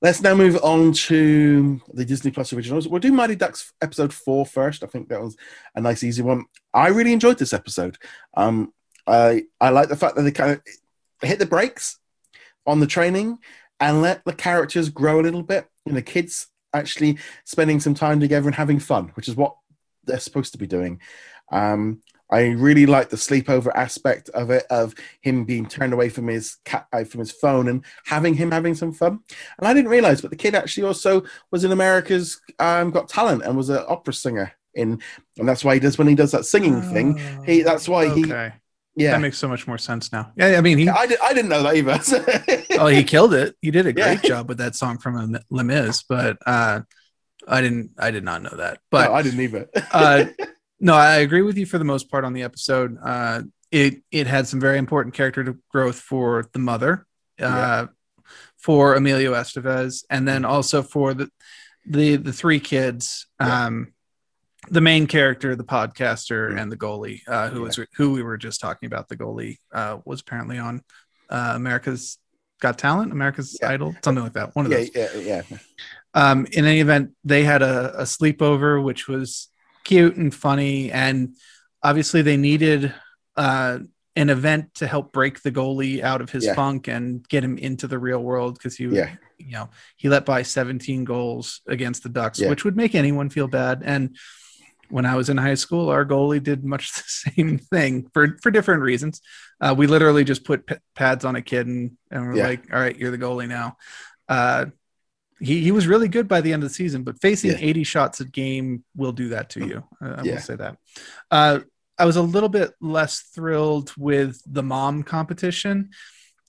Let's now move on to the Disney Plus originals. We'll do Mighty Ducks episode four first. I think that was a nice, easy one. I really enjoyed this episode. Um, I I like the fact that they kind of hit the brakes on the training and let the characters grow a little bit. And the kids actually spending some time together and having fun, which is what they're supposed to be doing. Um, I really like the sleepover aspect of it, of him being turned away from his cat uh, from his phone and having him having some fun. And I didn't realize, but the kid actually also was in America's um, Got Talent and was an opera singer in, and that's why he does when he does that singing oh, thing. He that's why okay. he. Yeah, that makes so much more sense now. Yeah, I mean, he, I, did, I didn't know that either. oh, he killed it. He did a great yeah. job with that song from Les Mis, but uh, I didn't. I did not know that. But no, I didn't either. uh, no, I agree with you for the most part on the episode. Uh, it it had some very important character growth for the mother, uh, yeah. for Emilio Estevez, and then mm-hmm. also for the the the three kids. Yeah. Um, the main character, the podcaster, mm-hmm. and the goalie, uh, who yeah. was who we were just talking about. The goalie uh, was apparently on uh, America's Got Talent, America's Idol, something like that. One of those. Yeah, yeah. Um, in any event, they had a, a sleepover, which was cute and funny. And obviously, they needed uh, an event to help break the goalie out of his yeah. funk and get him into the real world because he, yeah. you know, he let by 17 goals against the Ducks, yeah. which would make anyone feel bad. And when I was in high school, our goalie did much the same thing for for different reasons. Uh, we literally just put p- pads on a kid and, and we're yeah. like, "All right, you're the goalie now." Uh, he, he was really good by the end of the season, but facing yeah. 80 shots a game will do that to you. Uh, I yeah. will say that. Uh, I was a little bit less thrilled with the mom competition.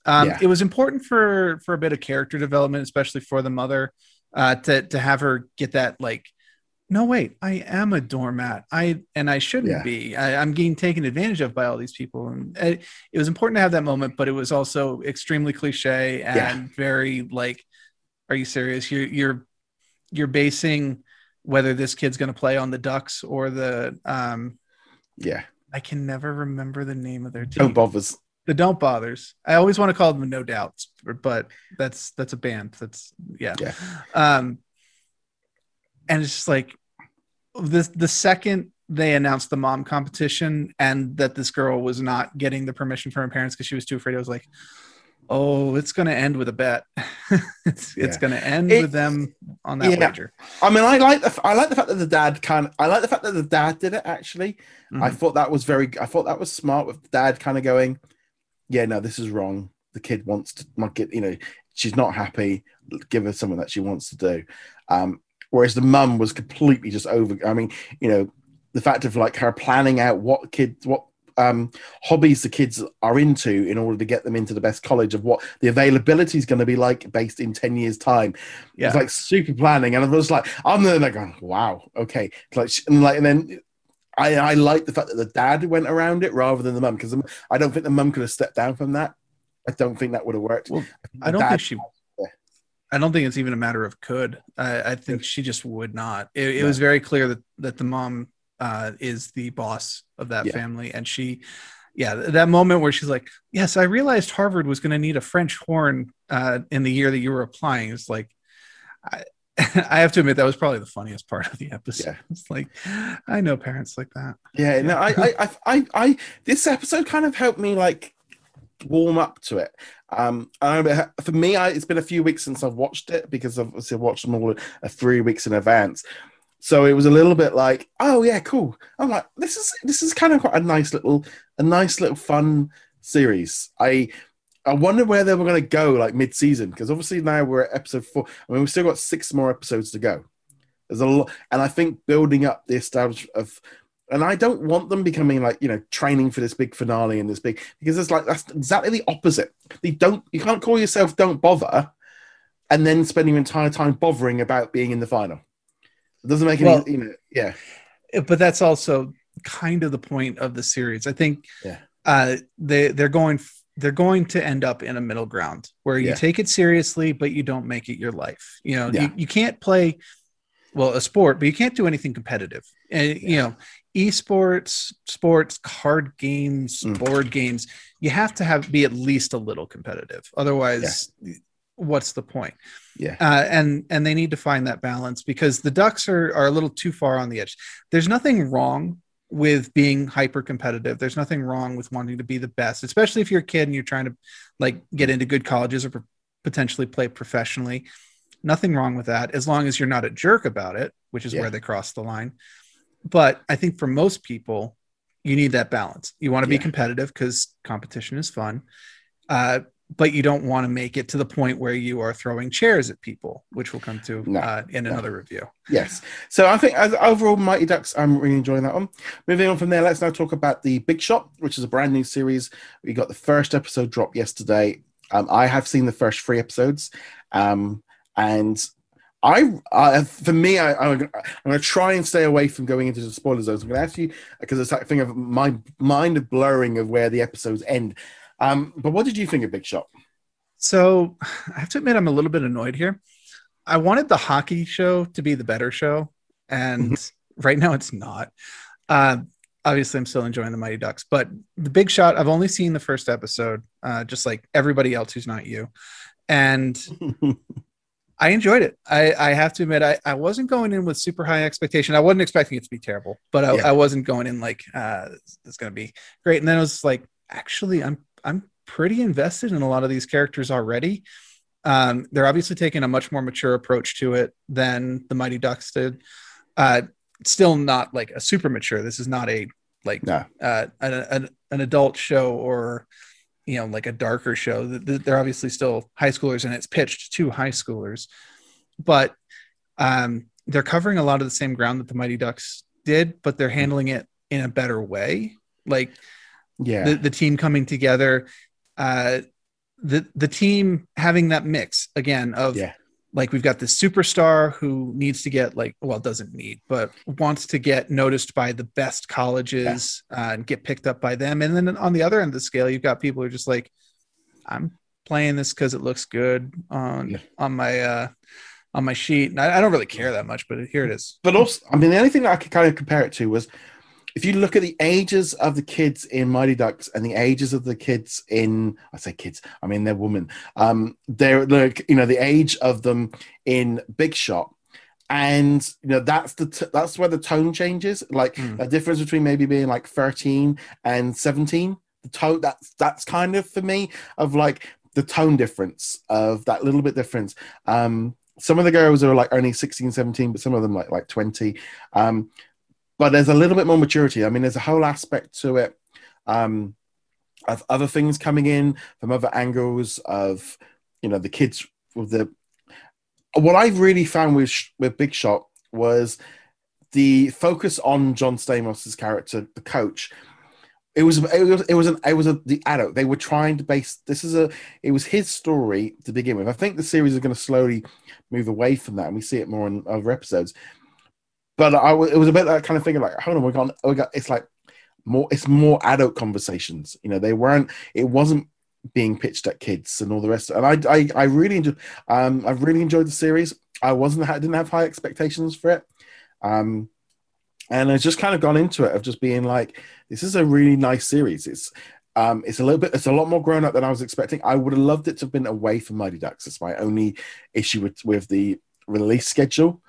Um, yeah. It was important for for a bit of character development, especially for the mother, uh, to to have her get that like, no wait, I am a doormat. I and I shouldn't yeah. be. I, am getting taken advantage of by all these people, and it, it, was important to have that moment. But it was also extremely cliche and yeah. very like are you serious? You're you're you're basing whether this kid's going to play on the Ducks or the um yeah. I can never remember the name of their team. Don't bothers. The Don't Bothers. I always want to call them No Doubts, but that's that's a band. That's yeah. Yeah. Um and it's just like the the second they announced the mom competition and that this girl was not getting the permission from her parents because she was too afraid. I was like, oh, it's going to end with a bet. it's yeah. it's going to end it, with them on that yeah. wager. I mean, I like the I like the fact that the dad kind of I like the fact that the dad did it. Actually, mm-hmm. I thought that was very I thought that was smart with the dad kind of going, yeah, no, this is wrong. The kid wants to get you know she's not happy. Give her something that she wants to do. Um, whereas the mum was completely just over. I mean, you know, the fact of like her planning out what kids what um, hobbies the kids are into in order to get them into the best college of what the availability is going to be like based in 10 years time yeah. it's like super planning and i was like i'm there like going wow okay like and like and then I, I like the fact that the dad went around it rather than the mum because I don't think the mum could have stepped down from that. I don't think that would have worked. Well, I, don't think she. I don't think it's even a matter of could. I, I think she just would not. It, it was very clear that that the mom uh, is the boss of that yeah. family, and she, yeah, that moment where she's like, "Yes, I realized Harvard was going to need a French horn uh, in the year that you were applying." It's like, I, I have to admit that was probably the funniest part of the episode. Yeah. It's like I know parents like that. Yeah, no, I, I, I, I, this episode kind of helped me like warm up to it. Um, I for me, I, it's been a few weeks since I've watched it because I've obviously watched them all uh, three weeks in advance. So it was a little bit like, oh yeah, cool. I'm like, this is this is kind of quite a nice little a nice little fun series. I I wonder where they were going to go like mid season because obviously now we're at episode four. I mean, we've still got six more episodes to go. There's a lot, and I think building up the establishment of, and I don't want them becoming like you know training for this big finale and this big because it's like that's exactly the opposite. They don't, you can't call yourself "Don't Bother," and then spend your entire time bothering about being in the final. It doesn't make any, Well- you know, yeah, but that's also kind of the point of the series. I think Yeah. uh, they they're going they're going to end up in a middle ground where you Yeah. take it seriously, but you don't make it your life. You know, Yeah. you, you can't play well a sport, but you can't do anything competitive. And you know, esports, sports, card games, Mm. board games, you have to have be at least a little competitive. Otherwise, what's the point? yeah, uh, and and they need to find that balance because the Ducks are are a little too far on the edge. There's nothing wrong with being hyper competitive. There's nothing wrong with wanting to be the best, especially if you're a kid and you're trying to like get into good colleges or p- potentially play professionally. Nothing wrong with that as long as you're not a jerk about it, which is Yeah. where they cross the line. But I think for most people, you need that balance. You want to be competitive because competition is fun. Uh, but you don't want to make it to the point where you are throwing chairs at people, which we'll come to No, uh, in no. another review. yes. So I think as overall, Mighty Ducks, I'm really enjoying that one. Moving on from there, let's now talk about the Big Shot, which is a brand new series. We got the first episode dropped yesterday. Um, I have seen the first three episodes, um, and I, I for me, I, I'm going to try and stay away from going into the spoiler zones. I'm going to ask you because it's that thing of my mind blurring of where the episodes end. Um, but what did you think of Big Shot? So I have to admit, I'm a little bit annoyed here. I wanted the hockey show to be the better show, and right now it's not. Uh, obviously, I'm still enjoying the Mighty Ducks, but the Big Shot, I've only seen the first episode, uh, just like everybody else who's not you, and I enjoyed it. I, I have to admit, I, I wasn't going in with super high expectation. I wasn't expecting it to be terrible, but I, Yeah. I wasn't going in like uh, it's going to be great. And then it was like, actually, I'm I'm pretty invested in a lot of these characters already. Um, they're obviously taking a much more mature approach to it than the Mighty Ducks did. Uh, still not like a super mature. This is not a like No. uh, an, an an adult show or you know like a darker show. Th- th- They're obviously still high schoolers, and it's pitched to high schoolers, but um, they're covering a lot of the same ground that the Mighty Ducks did, but they're handling it in a better way. Like yeah, the, the team coming together uh the the team having that mix again of Yeah. like we've got this superstar who needs to get like well doesn't need but wants to get noticed by the best colleges uh, and get picked up by them. And then on the other end of the scale you've got people who are just like i'm playing this because it looks good on Yeah. on my uh on my sheet. And I, I don't really care that much but here it is. But also, I mean, the only thing that I could kind of compare it to was if you look at the ages of the kids in Mighty Ducks and the ages of the kids in, I say kids, I mean they're women. Um, they're like you know the age of them in Big Shot, and you know that's the t- that's where the tone changes. Like Mm. a difference between maybe being like thirteen and seventeen. The tone that's that's kind of for me of like the tone difference of that little bit difference. Um, some of the girls are like only 16 17 but some of them like like 20 um but there's a little bit more maturity. I mean there's a whole aspect to it um of other things coming in from other angles of you know the kids with the what i really found with with big shot was the focus on john stamos' character the coach. It was it was it was an it was a the adult. They were trying to base this is a it was his story to begin with. I think the series is going to slowly move away from that and we see it more in other episodes but I w- it was a bit that kind of thing like hold on we got we got it's like more it's more adult conversations. You know they weren't it wasn't being pitched at kids and all the rest. And I I, I really enjoyed um I really enjoyed the series. I wasn't I didn't have high expectations for it. Um and I just kind of gone into it of just being like this is a really nice series. It's um, it's a little bit, it's a lot more grown up than I was expecting. I would have loved it to have been away from Mighty Ducks. It's my only issue with, with the release schedule,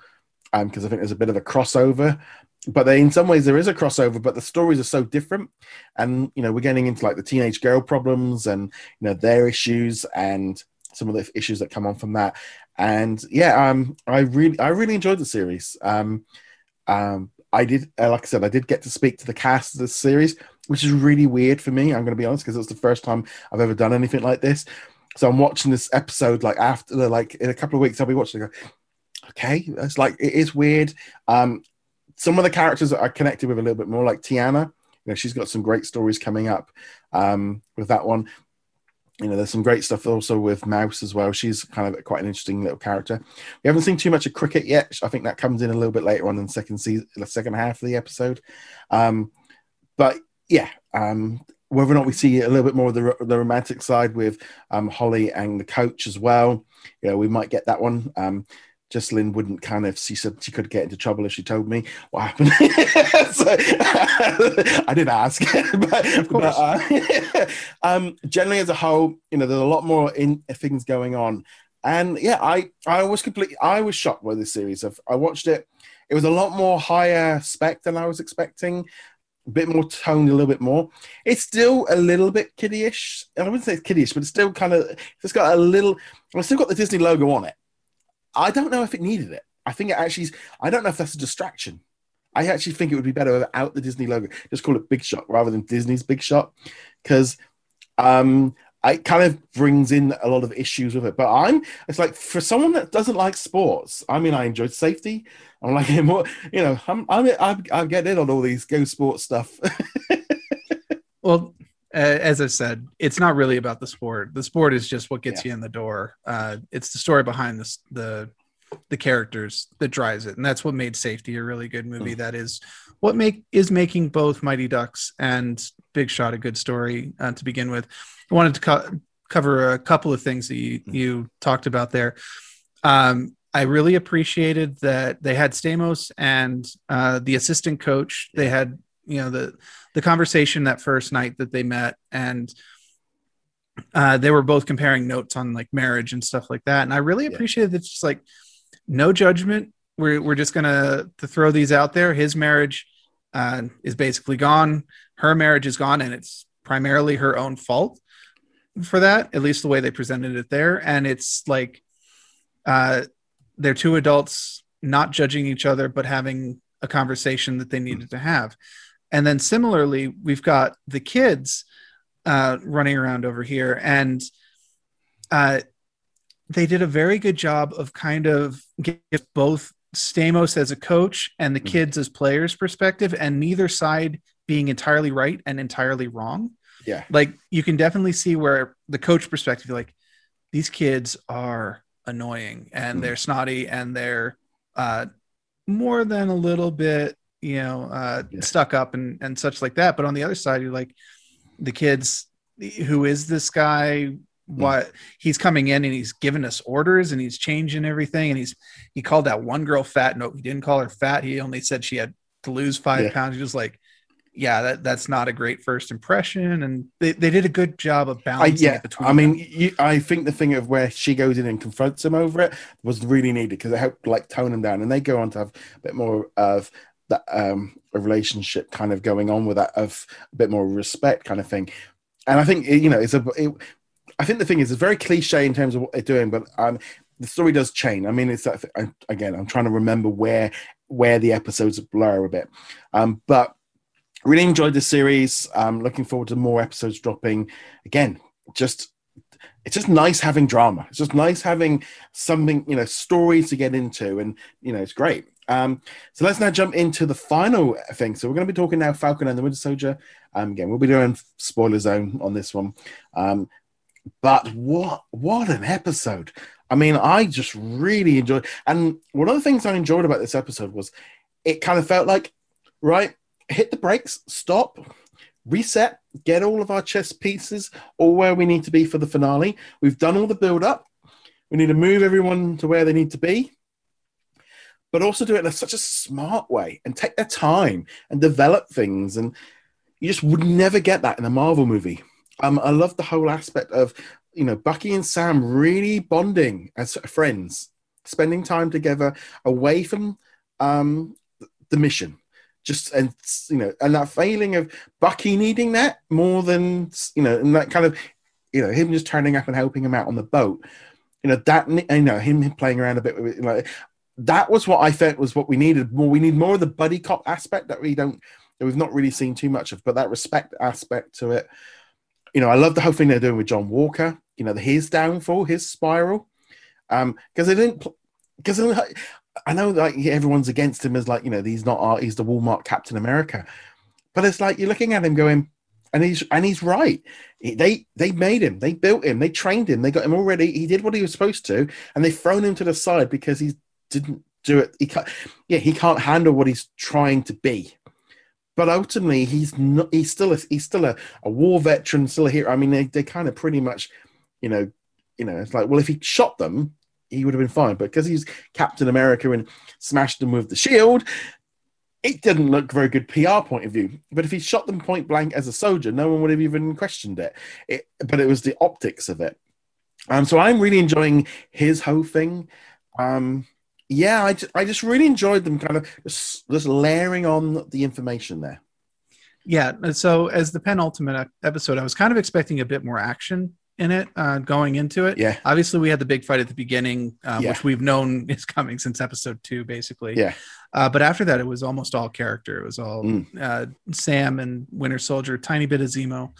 because I think there's a bit of a crossover. But they, in some ways, there is a crossover, but the stories are so different. And you know, we're getting into like the teenage girl problems and you know their issues and some of the issues that come on from that. And yeah, um, I really, I really enjoyed the series. Um, um, I did, uh, like I said, I did get to speak to the cast of this series, which is really weird for me. I'm going to be honest because it's the first time I've ever done anything like this. So I'm watching this episode like after like in a couple of weeks I'll be watching. it, okay, it's like it is weird. Um, some of the characters I connected with a little bit more, like Tiana. You know, she's got some great stories coming up um, with that one. you know, there's some great stuff also with Mouse as well. She's kind of quite an interesting little character. We haven't seen too much of cricket yet. I think that comes in a little bit later on in the second season, the second half of the episode. Um, but yeah, um, whether or not we see a little bit more of the, the romantic side with um, Holly and the coach as well, you know, we might get that one. Jessalyn wouldn't kind of, she said she could get into trouble if she told me what happened. so, I didn't ask. but, of course. But, uh, um, generally, as a whole, you know, there's a lot more in things going on. And yeah, I, I was completely, I was shocked by this series. Of, I watched it. It was a lot more higher spec than I was expecting a bit more toned, a little bit more. It's still a little bit kiddyish. And I wouldn't say it's kiddyish, but it's still kind of it's got a little. It's still got the Disney logo on it. I don't know if it needed it. I think it actually. I don't know if that's a distraction. I actually think it would be better without the Disney logo. Just call it Big Shot rather than Disney's Big Shot, because um, it kind of brings in a lot of issues with it. But I'm. It's like for someone that doesn't like sports. I mean, I enjoyed safety. I'm like, you know, I'm, I'm, I'm, I'm getting in on all these go sports stuff. well, as I said, it's not really about the sport. The sport is just what gets yeah. you in the door. Uh, it's the story behind this, the the characters that drives it, and that's what made Safety a really good movie. Mm. That is what make is making both Mighty Ducks and Big Shot a good story uh, to begin with. I wanted to co- cover a couple of things that you, mm. you talked about there. Um, I really appreciated that they had Stamos and uh, the assistant coach. They had you know the the conversation that first night that they met, and uh, they were both comparing notes on like marriage and stuff like that. And I really appreciated that it's just like no judgment. We're we're just gonna to throw these out there. His marriage uh, is basically gone. Her marriage is gone, and it's primarily her own fault for that. At least the way they presented it there, and it's like. Uh, they're two adults not judging each other but having a conversation that they needed to have and then similarly we've got the kids uh, running around over here and uh, they did a very good job of kind of give both stamos as a coach and the mm-hmm. kids as players perspective and neither side being entirely right and entirely wrong yeah like you can definitely see where the coach perspective like these kids are annoying and mm. they're snotty and they're uh, more than a little bit, you know, uh, yeah. stuck up and, and such like that. But on the other side, you're like, the kids, who is this guy? Hmm. What mm. he's coming in and he's giving us orders and he's changing everything. And he's, he called that one girl fat. No, he didn't call her fat. He only said she had to lose five yeah. pounds. He was like, yeah, that, that's not a great first impression, and they, they did a good job of balancing I, yeah, between. I mean, you, I think the thing of where she goes in and confronts him over it was really needed because it helped like tone him down, and they go on to have a bit more of that um, a relationship kind of going on with that of a bit more respect kind of thing. And I think you know it's a. It, I think the thing is it's very cliche in terms of what they're doing, but um, the story does change. I mean, it's that again. I'm trying to remember where where the episodes blur a bit, um, but really enjoyed the series. Um, looking forward to more episodes dropping. Again, just it's just nice having drama. It's just nice having something, you know, stories to get into, and you know, it's great. Um, so let's now jump into the final thing. So we're going to be talking now Falcon and the Winter Soldier. Um, again, we'll be doing spoiler zone on this one. Um, but what what an episode! I mean, I just really enjoyed. And one of the things I enjoyed about this episode was it kind of felt like, right, hit the brakes, stop, reset, get all of our chess pieces all where we need to be for the finale. We've done all the build up. We need to move everyone to where they need to be, but also do it in such a smart way and take their time and develop things. And you just would never get that in a Marvel movie. Um, I love the whole aspect of you know Bucky and Sam really bonding as friends, spending time together away from um, the mission just and you know and that failing of Bucky needing that more than you know and that kind of you know him just turning up and helping him out on the boat you know that you know him playing around a bit with it, like that was what I felt was what we needed. More we need more of the buddy cop aspect that we don't that we've not really seen too much of but that respect aspect to it. You know I love the whole thing they're doing with John Walker you know his downfall his spiral. Um because they didn't because I know like everyone's against him as like you know he's not our, he's the Walmart Captain America, but it's like you're looking at him going, and he's and he's right. They they made him, they built him, they trained him, they got him already. He did what he was supposed to, and they've thrown him to the side because he didn't do it. He can't, yeah, he can't handle what he's trying to be. But ultimately, he's not. He's still a he's still a, a war veteran, still a hero. I mean, they they kind of pretty much, you know, you know, it's like well, if he shot them, he would have been fine. But because he's Captain America and smashed them with the shield, it didn't look very good PR point of view. But if he shot them point blank as a soldier, no one would have even questioned it. it but it was the optics of it. Um, so I'm really enjoying his whole thing. Um, yeah, I just, I just really enjoyed them kind of just, just layering on the information there. Yeah. So as the penultimate episode, I was kind of expecting a bit more action in it uh, going into it. Yeah. Obviously, we had the big fight at the beginning, uh, Yeah. which we've known is coming since episode two, basically. Yeah. Uh, but after that, it was almost all character. It was all Mm. uh, Sam and Winter Soldier, tiny bit of Zemo,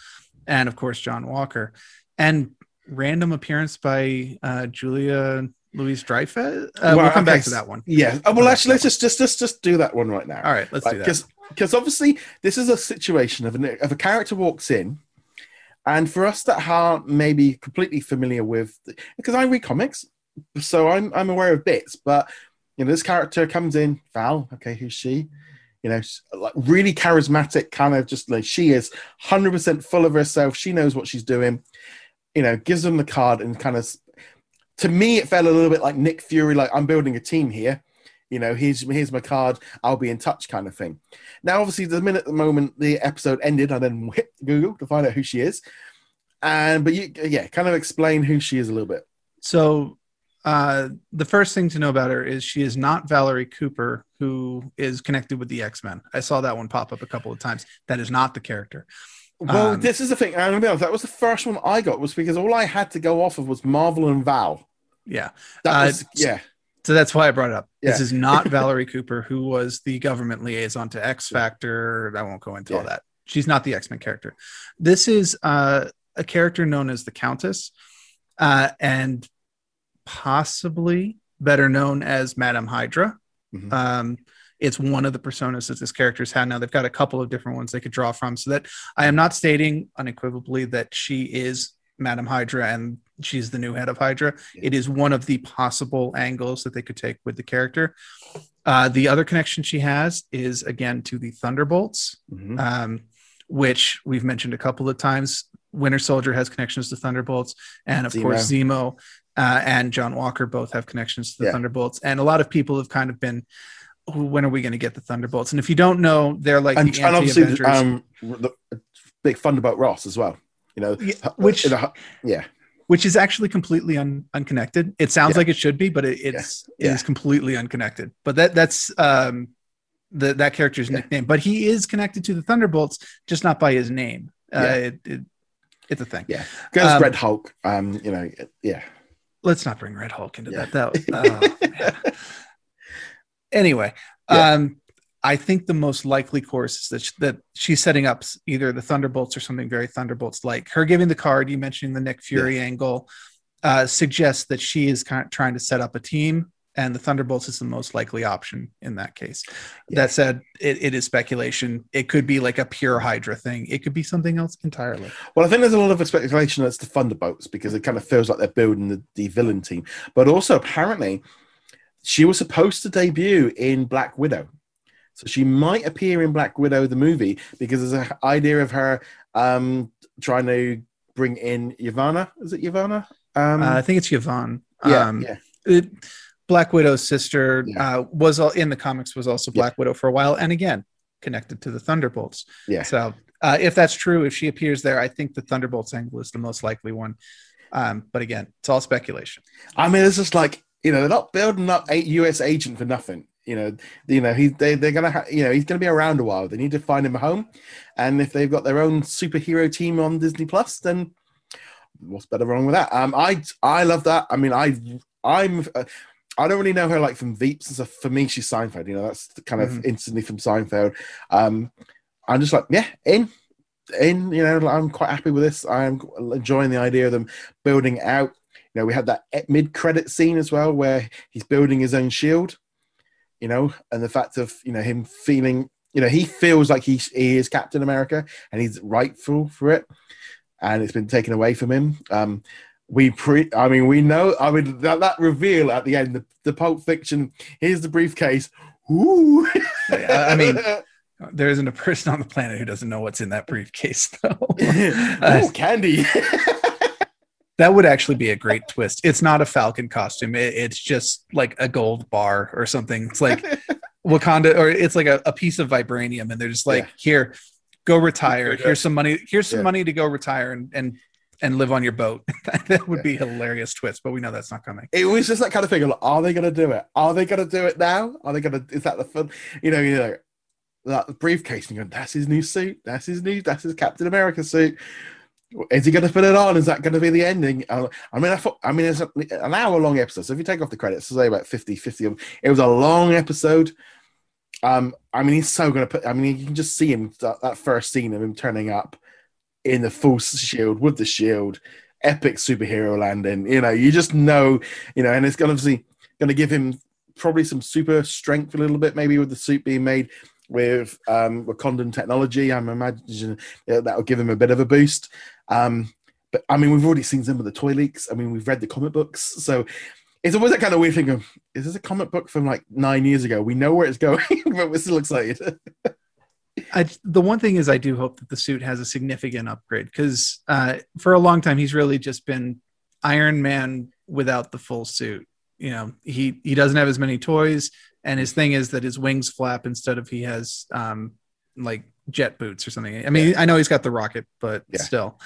and of course John Walker, and random appearance by uh, Julia Louise Dreyfus. Uh, Well, we'll come okay, back to that one. Yeah. Oh, well, actually, let's just just just just do that one right now. All right, let's do that. because because obviously this is a situation of, an, of a character walks in and for us that aren't maybe completely familiar with because i read comics so i'm i'm aware of bits but you know this character comes in val okay who's she you know like really charismatic kind of just like she is 100% full of herself she knows what she's doing you know gives them the card and kind of to me it felt a little bit like nick fury like i'm building a team here you know here's here's my card i'll be in touch kind of thing now, obviously, the minute the moment the episode ended, I then hit Google to find out who she is. And but you, yeah, kind of explain who she is a little bit. So, uh, the first thing to know about her is she is not Valerie Cooper, who is connected with the X Men. I saw that one pop up a couple of times. That is not the character. Well, Um, this is the thing. I'm gonna be honest. That was the first one I got was because all I had to go off of was Marvel and Val. Yeah. That Uh, yeah, So that's why I brought it up. This is not Valerie Cooper, who was the government liaison to X Factor. I won't go into all that. She's not the X Men character. This is uh, a character known as the Countess, uh, and possibly better known as Madame Hydra. Mhm. Um, it's one of the personas that this character's had. Now they've got a couple of different ones they could draw from. So that I am not stating unequivocally that she is Madame Hydra and she's the new head of Hydra. Yeah. It is one of the possible angles that they could take with the character. Uh, the other connection she has is again to the Thunderbolts, Mhm. um, which we've mentioned a couple of times. Winter Soldier has connections to Thunderbolts, and of Zemo. course Zemo uh, and John Walker both have connections to the Yeah. Thunderbolts. And a lot of people have kind of been, "Oh, when are we going to get the Thunderbolts? And if you don't know, they're like and, the and obviously um, the big Thunderbolt Ross as well. You know, Yeah, which- a- yeah, which is actually completely un- unconnected. It sounds Yeah. like it should be, but it, it's it Yeah. is completely unconnected. But that that's um the that character's Yeah. nickname. But he is connected to the Thunderbolts, just not by his name. Uh, it, it, it's a thing. Yeah. goes Um, Red Hulk. Um, you know, yeah, Let's not bring Red Hulk into that. That oh, anyway, um, I think the most likely course is that, sh- that she's setting up either the Thunderbolts or something very Thunderbolts like. Her giving the card, you mentioning the Nick Fury angle, uh, suggests that she is kind of trying to set up a team, and the Thunderbolts is the most likely option in that case. Yeah. That said, it, it is speculation. It could be like a pure Hydra thing. It could be something else entirely. Well, I think there's a lot of speculation that's the Thunderbolts because it kind of feels like they're building the, the villain team. But also, apparently, she was supposed to debut in Black Widow. So she might appear in Black Widow, the movie, because there's an idea of her um, trying to bring in Yvonne. Is it Yvonne? Um, Uh, I think it's Yvonne. yeah, Um, yeah. it, Black Widow's sister Yeah. uh, was all, in the comics was also Yeah. Black Widow for a while, and again connected to the Thunderbolts. Yeah. So uh, if that's true, if she appears there, I think the Thunderbolts angle is the most likely one. Um, but again, it's all speculation. I mean, it's just like you know, they're not building up a U.S. agent for nothing. You know, you know, he they they're gonna ha- you know he's gonna be around a while. They need to find him a home, and if they've got their own superhero team on Disney Plus, then what's better wrong with that? Um, I I love that. I mean, I I'm. Uh, I don't really know her like from Veeps and stuff. For me, she's Seinfeld. You know, that's kind of Mhm. instantly from Seinfeld. Um, I'm just like, yeah, in, in. You know, I'm quite happy with this. I'm enjoying the idea of them building out. You know, we had that mid-credit scene as well where he's building his own shield. You know, and the fact of you know him feeling you know, he feels like he, he is Captain America and he's rightful for it, and it's been taken away from him. Um, we pre, I mean, we know. I mean, that, that reveal at the end, the, the Pulp Fiction. Here's the briefcase. Ooh. I mean, there isn't a person on the planet who doesn't know what's in that briefcase, though. Ooh, candy. that would actually be a great twist. It's not a Falcon costume. It, it's just like a gold bar or something. It's like Wakanda, or it's like a, a piece of vibranium, and they're just like, Yeah. here, go retire. Here's some money. Here's some Yeah. money to go retire and and and live on your boat. that would be a hilarious twist, but we know that's not coming. it was just that kind of thing. Like, are they going to do it? Are they going to do it now? Are they going to? Is that the fun? You know, you know, that briefcase, and you go, that's his new suit. That's his new. That's his Captain America suit. Is he going to put it on? Is that going to be the ending? I mean, I thought. I mean, it's an hour long episode. So if you take off the credits, say about 50, 50 of it was a long episode. Um, I mean, he's so going to put. I mean, you can just see him that, that first scene of him turning up in the full shield with the shield, epic superhero landing. You know, you just know, you know, and it's going to obviously going to give him probably some super strength a little bit, maybe with the suit being made with um, Wakandan technology. I'm imagining that will give him a bit of a boost. Um, but I mean, we've already seen some of the toy leaks. I mean, we've read the comic books, so it's always that kind of weird thing of is this a comic book from like nine years ago? We know where it's going, but we're still excited. I, the one thing is, I do hope that the suit has a significant upgrade because uh, for a long time he's really just been Iron Man without the full suit. You know, he he doesn't have as many toys, and his thing is that his wings flap instead of he has um, like jet boots or something. I mean, I know he's got the rocket, but Yeah. still,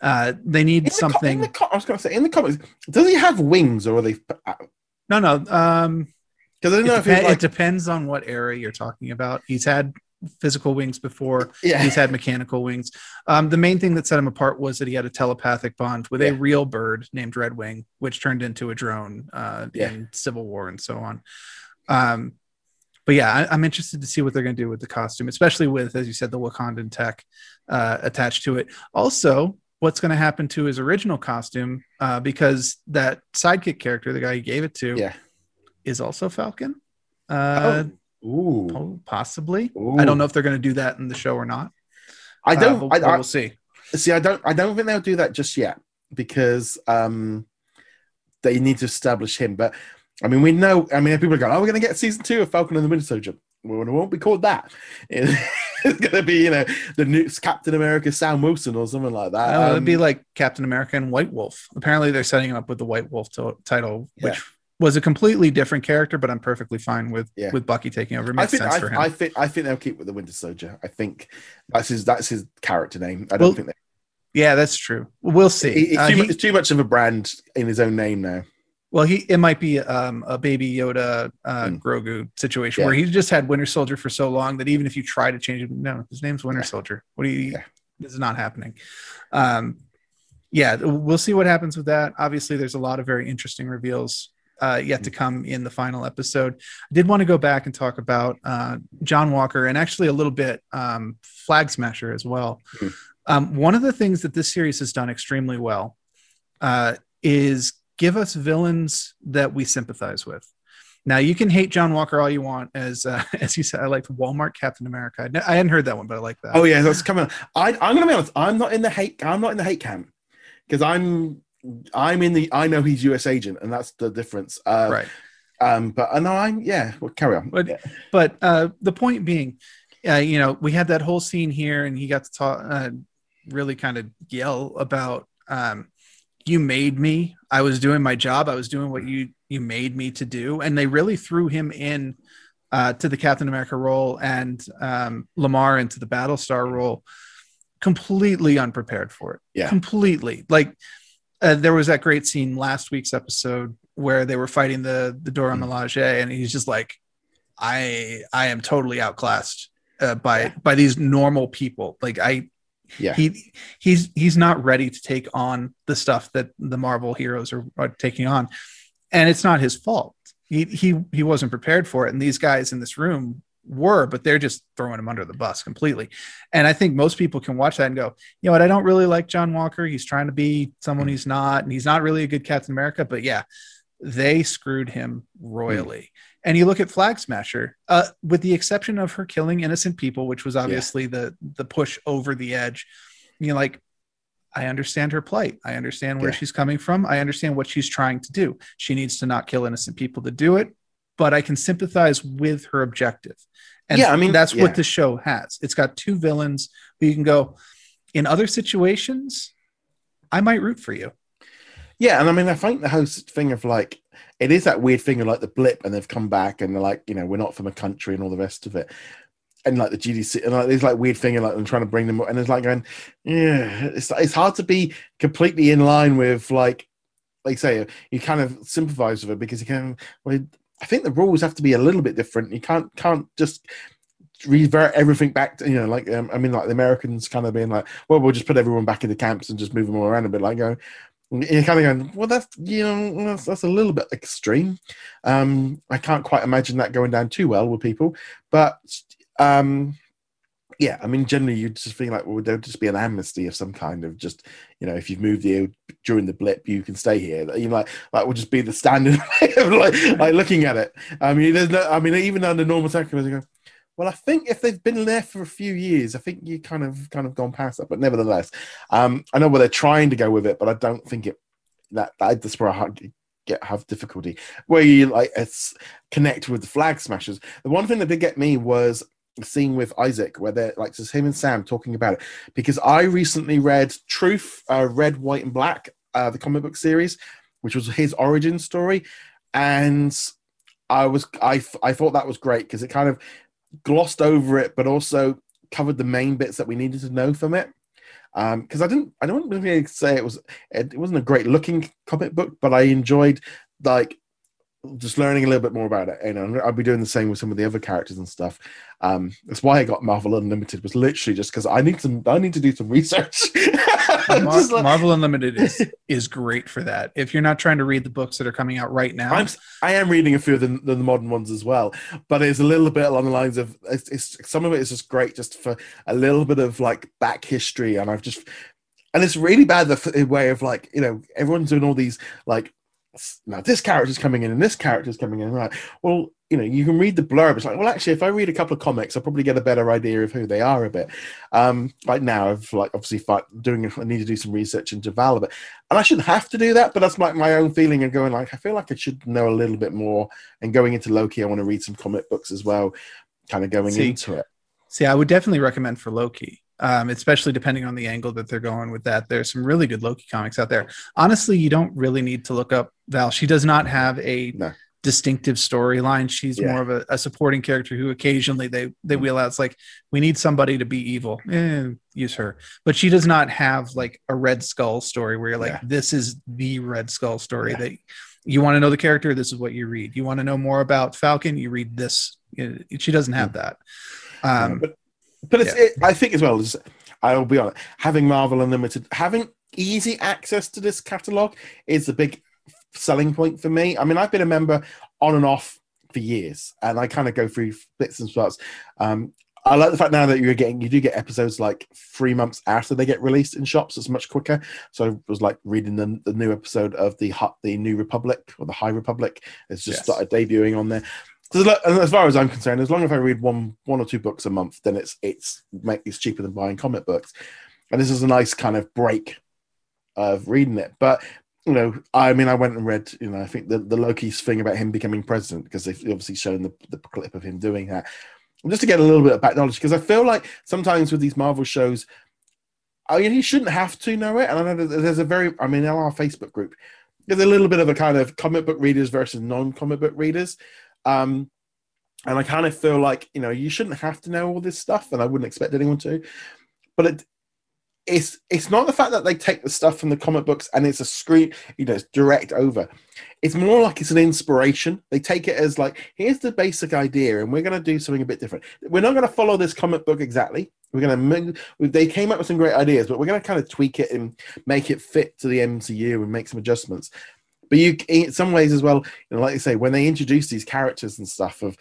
uh, they need In something. in the I was to say in the comics, does he have wings or are they? No, no. Um, I don't know if like, it depends on what era you're talking about. He's had physical wings before. yeah, he's had mechanical wings. Um, the main thing that set him apart was that he had a telepathic bond with Yeah. a real bird named Redwing, which turned into a drone uh, Yeah. in Civil War and so on. Um, but yeah, I, I'm interested to see what they're going to do with the costume, especially with, as you said, the Wakandan tech uh, attached to it. Also, what's going to happen to his original costume uh, because that sidekick character, the guy he gave it to, yeah. is also Falcon. Uh, Ooh. oh, possibly. Ooh. I don't know if they're going to do that in the show or not. I Uh, don't. but- I, but I, we'll see. see. I don't. I don't think they'll do that just yet because um, they need to establish him. But I mean, we know. I mean, people are going, "Oh, we're going to get season two of Falcon and the Winter Soldier." Well, it won't be called that. It's going to be, you know, the new Captain America Sam Wilson or something like that. No, it'd Um, be like Captain America and White Wolf. Apparently, they're setting him up with the White Wolf to- title, Yeah. which was a completely different character, but I'm perfectly fine with Yeah. with Bucky taking over. It I makes think. sense I, for him. I think. I think they'll keep with the Winter Soldier. I think that's his. That's his character name. I don't Well, think they, yeah, that's true. We'll see. it's, Uh, too he- much, it's too much of a brand in his own name now. well, he it might be um, a baby Yoda uh, Mm. Grogu situation Yeah. where he's just had Winter Soldier for so long that even if you try to change it, no, his name's Winter Yeah. Soldier. What do you? This is not happening. Um, yeah, we'll see what happens with that. Obviously, there's a lot of very interesting reveals uh, yet to Mm. come in the final episode. I did want to go back and talk about uh, John Walker and actually a little bit um, Flag Smasher as well. Mhm. Um, one of the things that this series has done extremely well uh, is give us villains that we sympathize with. Now you can hate John Walker all you want, as uh, as you said. I liked Walmart Captain America. I, hadn't heard that one, but I like that. Oh yeah, that's coming. I, I'm gonna be honest. I'm not in the hate. I'm not in the hate camp because I'm. I'm in the. I know he's U.S. agent, and that's the difference. Uh, right. Um. But I know I'm. Yeah. Well, carry on. But- Yeah. But uh, the point being, uh, you know, we had that whole scene here, and he got to talk, uh, really kind of yell about, um, "You made me. I was doing my job. I was doing what you you made me to do." And they really threw him in uh, to the Captain America role and um, Lamar into the Battlestar role, completely unprepared for it. Yeah. completely. Like uh, there was that great scene last week's episode where they were fighting the the Dora Mm. Milaje, and he's just like, I I am totally outclassed uh, by Yeah. by these normal people. Like I Yeah. he he's he's not ready to take on the stuff that the Marvel heroes are, are taking on, and it's not his fault. He he he wasn't prepared for it, and these guys in this room were, but they're just throwing him under the bus completely. And I think most people can watch that and go, you know what? I don't really like John Walker. He's trying to be someone he's not, and he's not really a good Captain America. But yeah, they screwed him royally. And you look at Flag Smasher, uh, with the exception of her killing innocent people, which was obviously yeah. the the push over the edge. You know, like, I understand her plight. I understand where yeah. she's coming from. I understand what she's trying to do. She needs to not kill innocent people to do it, but I can sympathize with her objective. And yeah, I mean that's yeah. what the show has. It's got two villains who you can go in other situations. I might root for you. Yeah, and I mean I think the whole thing of like it is that weird thing of like the blip and they've come back and they're like, you know, we're not from a country and all the rest of it and like the GDC and like there's like weird thing and like I'm trying to bring them up and it's like going, yeah, it's it's hard to be completely in line with like like say you kind of sympathize with it because you can well, I think the rules have to be a little bit different. You can't can't just revert everything back to you know like um, I mean like the Americans kind of being like, well, we'll just put everyone back in the camps and just move them all around a bit, like. You're kind of going, well, that's you know that's, that's a little bit extreme. Um, I can't quite imagine that going down too well with people, but um, yeah, I mean, generally, you just feel like, well, there'll just be an amnesty of some kind of just, you know, if you've moved here during the blip, you can stay here. You know, like that would just be the standard way of like, like looking at it. I mean, there's no, I mean, even under normal circumstances, well, I think if they've been there for a few years, I think you kind of kind of gone past that. But nevertheless, um, I know where they're trying to go with it, but I don't think it that, that that's where I get have difficulty where you like it's connect with the flag smashers. The one thing that did get me was scene with Isaac where they're like just him and Sam talking about it because I recently read Truth, uh, Red, White, and Black, uh, the comic book series, which was his origin story, and I was I I thought that was great because it kind of glossed over it, but also covered the main bits that we needed to know from it. Because um, I didn't, I don't really say it was, it, it wasn't a great looking comic book, but I enjoyed like just learning a little bit more about it. You know, I'll be doing the same with some of the other characters and stuff. Um, that's why I got Marvel Unlimited was literally just because I need some I need to do some research. Mar- like, Marvel Unlimited is is great for that. If you're not trying to read the books that are coming out right now, I'm I am reading a few of the, the, the modern ones as well, but it's a little bit along the lines of it's, it's some of it is just great just for a little bit of like back history, and I've just and it's really bad the way of like you know everyone's doing all these like now this character's coming in and this character's coming in right? Well you know you can read the blurb. It's like well actually if i read a couple of comics i'll probably get a better idea of who they are a bit. Um like now i've like obviously fight, doing i need to do some research into val a bit. And i shouldn't have to do that but that's like my own feeling and going like i feel like i should know a little bit more. And going into loki i want to read some comic books as well kind of going see, into it. see i would definitely recommend for loki um, especially depending on the angle that they're going with that. There's some really good Loki comics out there. Honestly, you don't really need to look up Val. She does not have a no. distinctive storyline. She's yeah. more of a, a, supporting character who occasionally they they wheel out. It's like we need somebody to be evil. Eh, use her, but she does not have like a Red Skull story where you're like, yeah. this is the Red Skull story yeah. that. You want to know the character? This is what you read. You want to know more about Falcon? You read this. She doesn't have that. Um, but but it's, yeah. it, I think as well as I'll be honest, having Marvel Unlimited, having easy access to this catalog is a big selling point for me. I mean, I've been a member on and off for years, and I kind of go through bits and spots. Um, I like the fact now that you're getting you do get episodes like three months after they get released in shops. It's much quicker. So I was like reading the, the new episode of the the New Republic or the High Republic. It's just yes. started debuting on there as far as I'm concerned, as long as I read one one or two books a month, then it's it's make it's cheaper than buying comic books. And this is a nice kind of break of reading it. But you know, I mean, I went and read, you know, I think the, the Loki's thing about him becoming president because they've obviously shown the, the clip of him doing that. Just to get a little bit of back knowledge, because I feel like sometimes with these Marvel shows, I mean, you shouldn't have to know it. And I know there's a very, I mean, in our Facebook group, there's a little bit of a kind of comic book readers versus non comic book readers. Um, and I kind of feel like you know you shouldn't have to know all this stuff, and I wouldn't expect anyone to. But it, it's it's not the fact that they take the stuff from the comic books and it's a screen, you know, it's direct over. It's more like it's an inspiration. They take it as like, here's the basic idea, and we're going to do something a bit different. We're not going to follow this comic book exactly. We're going to. They came up with some great ideas, but we're going to kind of tweak it and make it fit to the MCU and make some adjustments. But you, in some ways as well, you know, like I say, when they introduce these characters and stuff of,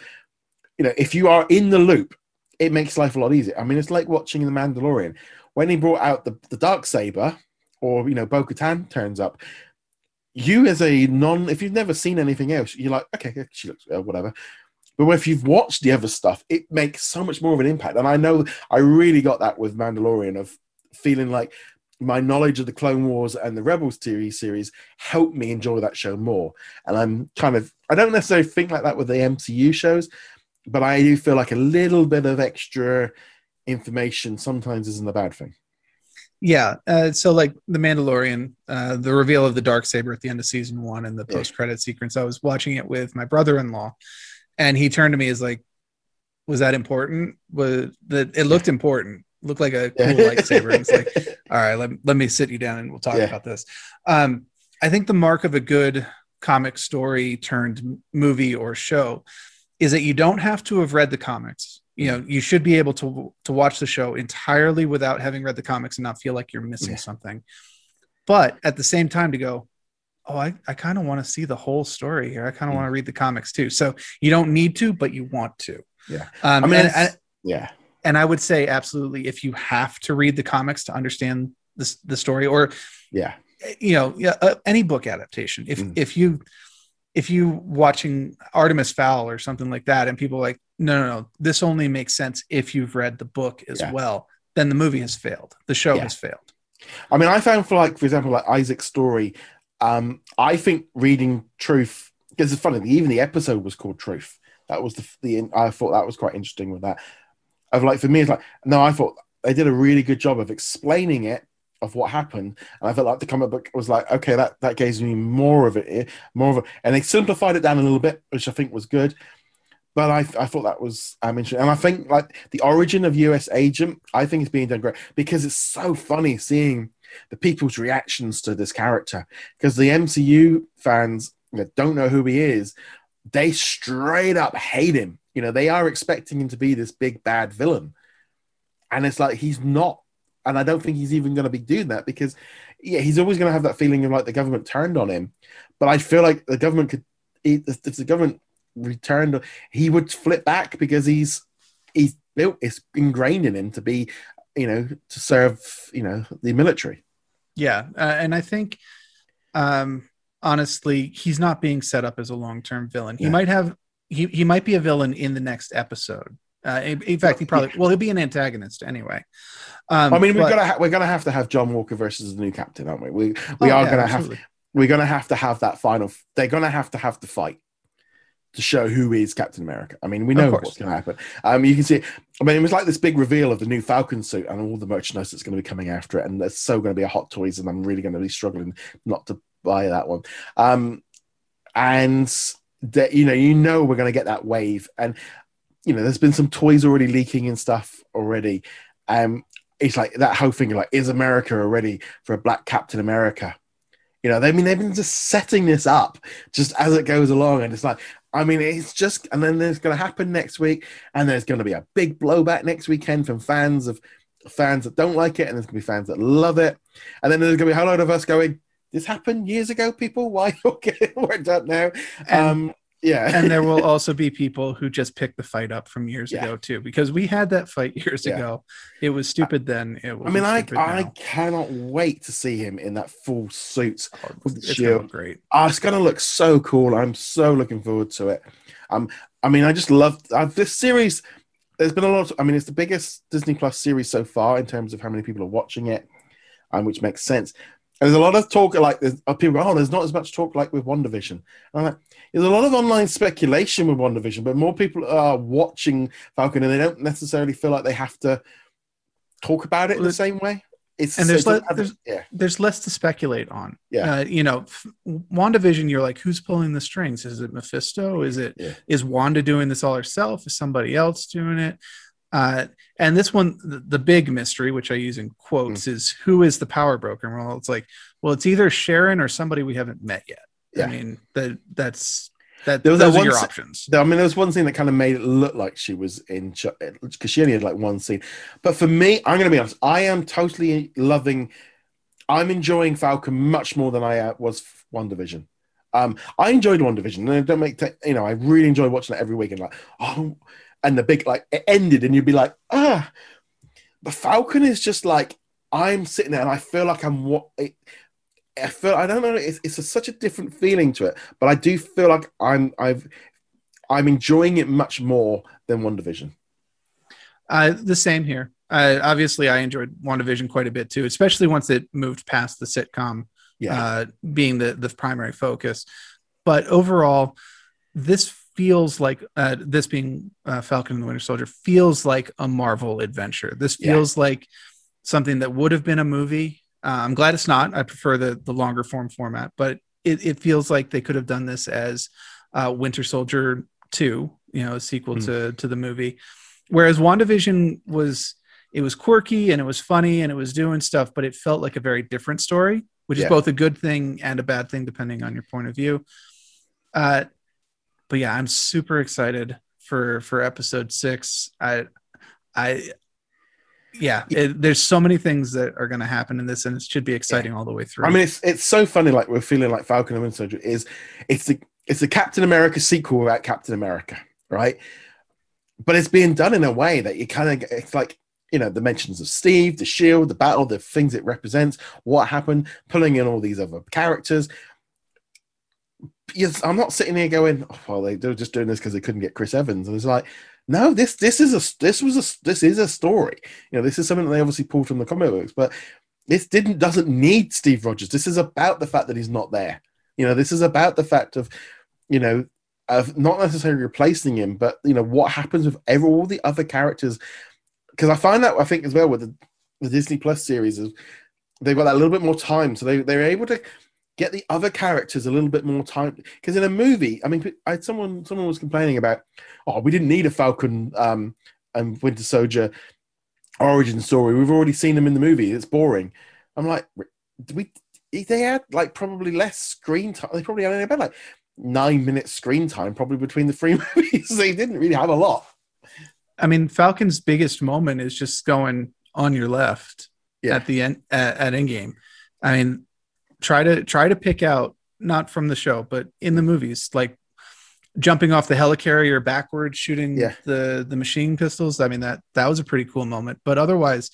you know, if you are in the loop, it makes life a lot easier. I mean, it's like watching The Mandalorian. When he brought out the, the dark saber, or you know, Bo Katan turns up, you as a non, if you've never seen anything else, you're like, okay, she looks uh, whatever. But if you've watched the other stuff, it makes so much more of an impact. And I know I really got that with Mandalorian of feeling like my knowledge of the Clone Wars and the Rebels TV series helped me enjoy that show more. And I'm kind of, I don't necessarily think like that with the MCU shows, but I do feel like a little bit of extra information sometimes isn't a bad thing. Yeah. Uh, so, like the Mandalorian, uh, the reveal of the dark saber at the end of season one and the Yeah. post credit sequence. I was watching it with my brother in law, and he turned to me as like, "Was that important? Was that it looked important? Looked like a cool lightsaber?" And it's like, all right, let, let me sit you down and we'll talk Yeah. about this. Um, I think the mark of a good comic story turned movie or show is that you don't have to have read the comics. You know, you should be able to to watch the show entirely without having read the comics and not feel like you're missing Yeah. something. But at the same time, to go, oh, I, I kind of want to see the whole story here. I kind of Mm. want to read the comics too. So you don't need to, but you want to. Yeah. Um, I mean, it's- yeah. And I would say absolutely if you have to read the comics to understand the, the story or Yeah. you know yeah, uh, any book adaptation if Mm. if you if you watching Artemis Fowl or something like that and people are like no no no this only makes sense if you've read the book as Yeah. well then the movie has failed the show Yeah. has failed I mean, I found for like, for example, like Isaac's story, um, I think reading Truth, because it's funny, even the episode was called Truth. That was the, the, I thought that was quite interesting with that. Of like, for me, it's like, no, I thought they did a really good job of explaining it, of what happened. And I felt like the comic book was like, okay, that, that gives me more of it, more of it. And they simplified it down a little bit, which I think was good. But I, I thought that was um, interesting. And I think like the origin of US Agent, I think is being done great because it's so funny seeing the people's reactions to this character. Because the MCU fans don't know who he is, they straight up hate him. You know, they are expecting him to be this big bad villain. And it's like he's not. And I don't think he's even going to be doing that because, yeah, he's always going to have that feeling of like the government turned on him. But I feel like the government could, if the government returned, he would flip back because he's he's built, it's ingrained in him to be, you know, to serve, you know, the military. yeah uh, and I think um honestly he's not being set up as a long-term villain he Yeah. might have he, he might be a villain in the next episode uh, in, in fact he probably well he'll be an antagonist anyway um I mean, we're but- gonna ha- we're gonna have to have John Walker versus the new captain, aren't we? We we Oh, are yeah, gonna have we're gonna have to have that final. They're gonna have to have the fight to show who is Captain America. I mean, we know what's gonna happen. Um, you can see. I mean, it was like this big reveal of the new Falcon suit and all the merchandise that's going to be coming after it, and there's so going to be a hot toys, and I'm really going to be struggling not to buy that one. Um, and that you know, you know, we're going to get that wave, and you know, there's been some toys already leaking and stuff already. Um, it's like that whole thing, like, is America ready for a Black Captain America? You know, they I mean they've been just setting this up just as it goes along, and it's like, I mean, it's just, and then there's going to happen next week, and there's going to be a big blowback next weekend from fans of fans that don't like it, and there's going to be fans that love it, and then there's going to be a whole load of us going, "This happened years ago, people. Why you get it worked out now?" And- um, yeah, and there will also be people who just pick the fight up from years Yeah. ago too because we had that fight years Yeah. ago it was stupid then it was I mean, I I now. cannot wait to see him in that full suit. Oh, it's gonna look great Oh, it's going to look so cool. I'm so looking forward to it. Um, I mean, I just love uh, this series. There's been a lot. Of, I mean, it's the biggest Disney Plus series so far in terms of how many people are watching it, um, which makes sense. There's a lot of talk like there's people. go, Oh, there's not as much talk like with WandaVision. I'm like, there's a lot of online speculation with WandaVision, but more people are watching Falcon, and they don't necessarily feel like they have to talk about it in the same way. It's and there's le- there's- yeah, there's less to speculate on Yeah. uh, you know wandavision you're like who's pulling the strings is it mephisto is it is Yeah. wanda doing this all herself is somebody else doing it uh, and this one the, the big mystery which i use in quotes Hmm. is who is the power broker And well it's like well it's either sharon or somebody we haven't met yet Yeah. i mean that that's that There was those that are one your se- options I mean, there was one scene that kind of made it look like she was in because she only had like one scene. But for me, I'm going to be honest. I am totally loving. I'm enjoying Falcon much more than I uh, was WandaVision. Um, I enjoyed WandaVision, and I don't make t- you know. I really enjoy watching it every week, and like oh, and the big like it ended, and you'd be like ah. The Falcon is just like I'm sitting there, and I feel like I'm what. It, I feel I don't know. It's, it's a, such a different feeling to it, but I do feel like I'm I've I'm enjoying it much more than WandaVision. Uh, the same here. Uh, obviously, I enjoyed WandaVision quite a bit too, especially once it moved past the sitcom Yeah, uh, being the the primary focus. But overall, this feels like uh, this being uh, Falcon and the Winter Soldier feels like a Marvel adventure. This Yeah. feels like something that would have been a movie. Uh, I'm glad it's not. I prefer the the longer form format, but it, it feels like they could have done this as uh, Winter Soldier two, you know, a sequel Hmm. to to the movie. Whereas WandaVision was it was quirky and it was funny and it was doing stuff, but it felt like a very different story, which Yeah. is both a good thing and a bad thing depending on your point of view. Uh, but yeah, I'm super excited for for episode six. I I yeah, it, there's so many things that are going to happen in this, and it should be exciting all the way through. I mean it's it's so funny. Like we're feeling like Falcon and Winter Soldier is it's the it's the Captain America sequel about Captain America, right? But it's being done in a way that you kind of it's like you know the mentions of Steve, the Shield, the battle, the things it represents, what happened, pulling in all these other characters. Yes, I'm not sitting here going, oh, well, they, they were just doing this because they couldn't get Chris Evans, and it's like, no, this this is a this was a this is a story. You know, this is something that they obviously pulled from the comic books, but this didn't doesn't need Steve Rogers. This is about the fact that he's not there. You know, this is about the fact of, you know, of not necessarily replacing him, but you know what happens with all the other characters. Because I find that I think as well with the, the Disney Plus series is they've got that little bit more time, so they they're able to get the other characters a little bit more time. Because in a movie, I mean, I someone someone was complaining about, oh, we didn't need a Falcon um, and Winter Soldier origin story. We've already seen them in the movie. It's boring. I'm like, do we? They had like probably less screen time. They probably only about like nine minutes screen time, probably between the three movies. they didn't really have a lot. I mean, Falcon's biggest moment is just going on your left Yeah. at the end at, at Endgame. I mean, try to try to pick out not from the show, but in the movies, like jumping off the helicarrier backwards, shooting Yeah. the the machine pistols. I mean that that was a pretty cool moment. But otherwise,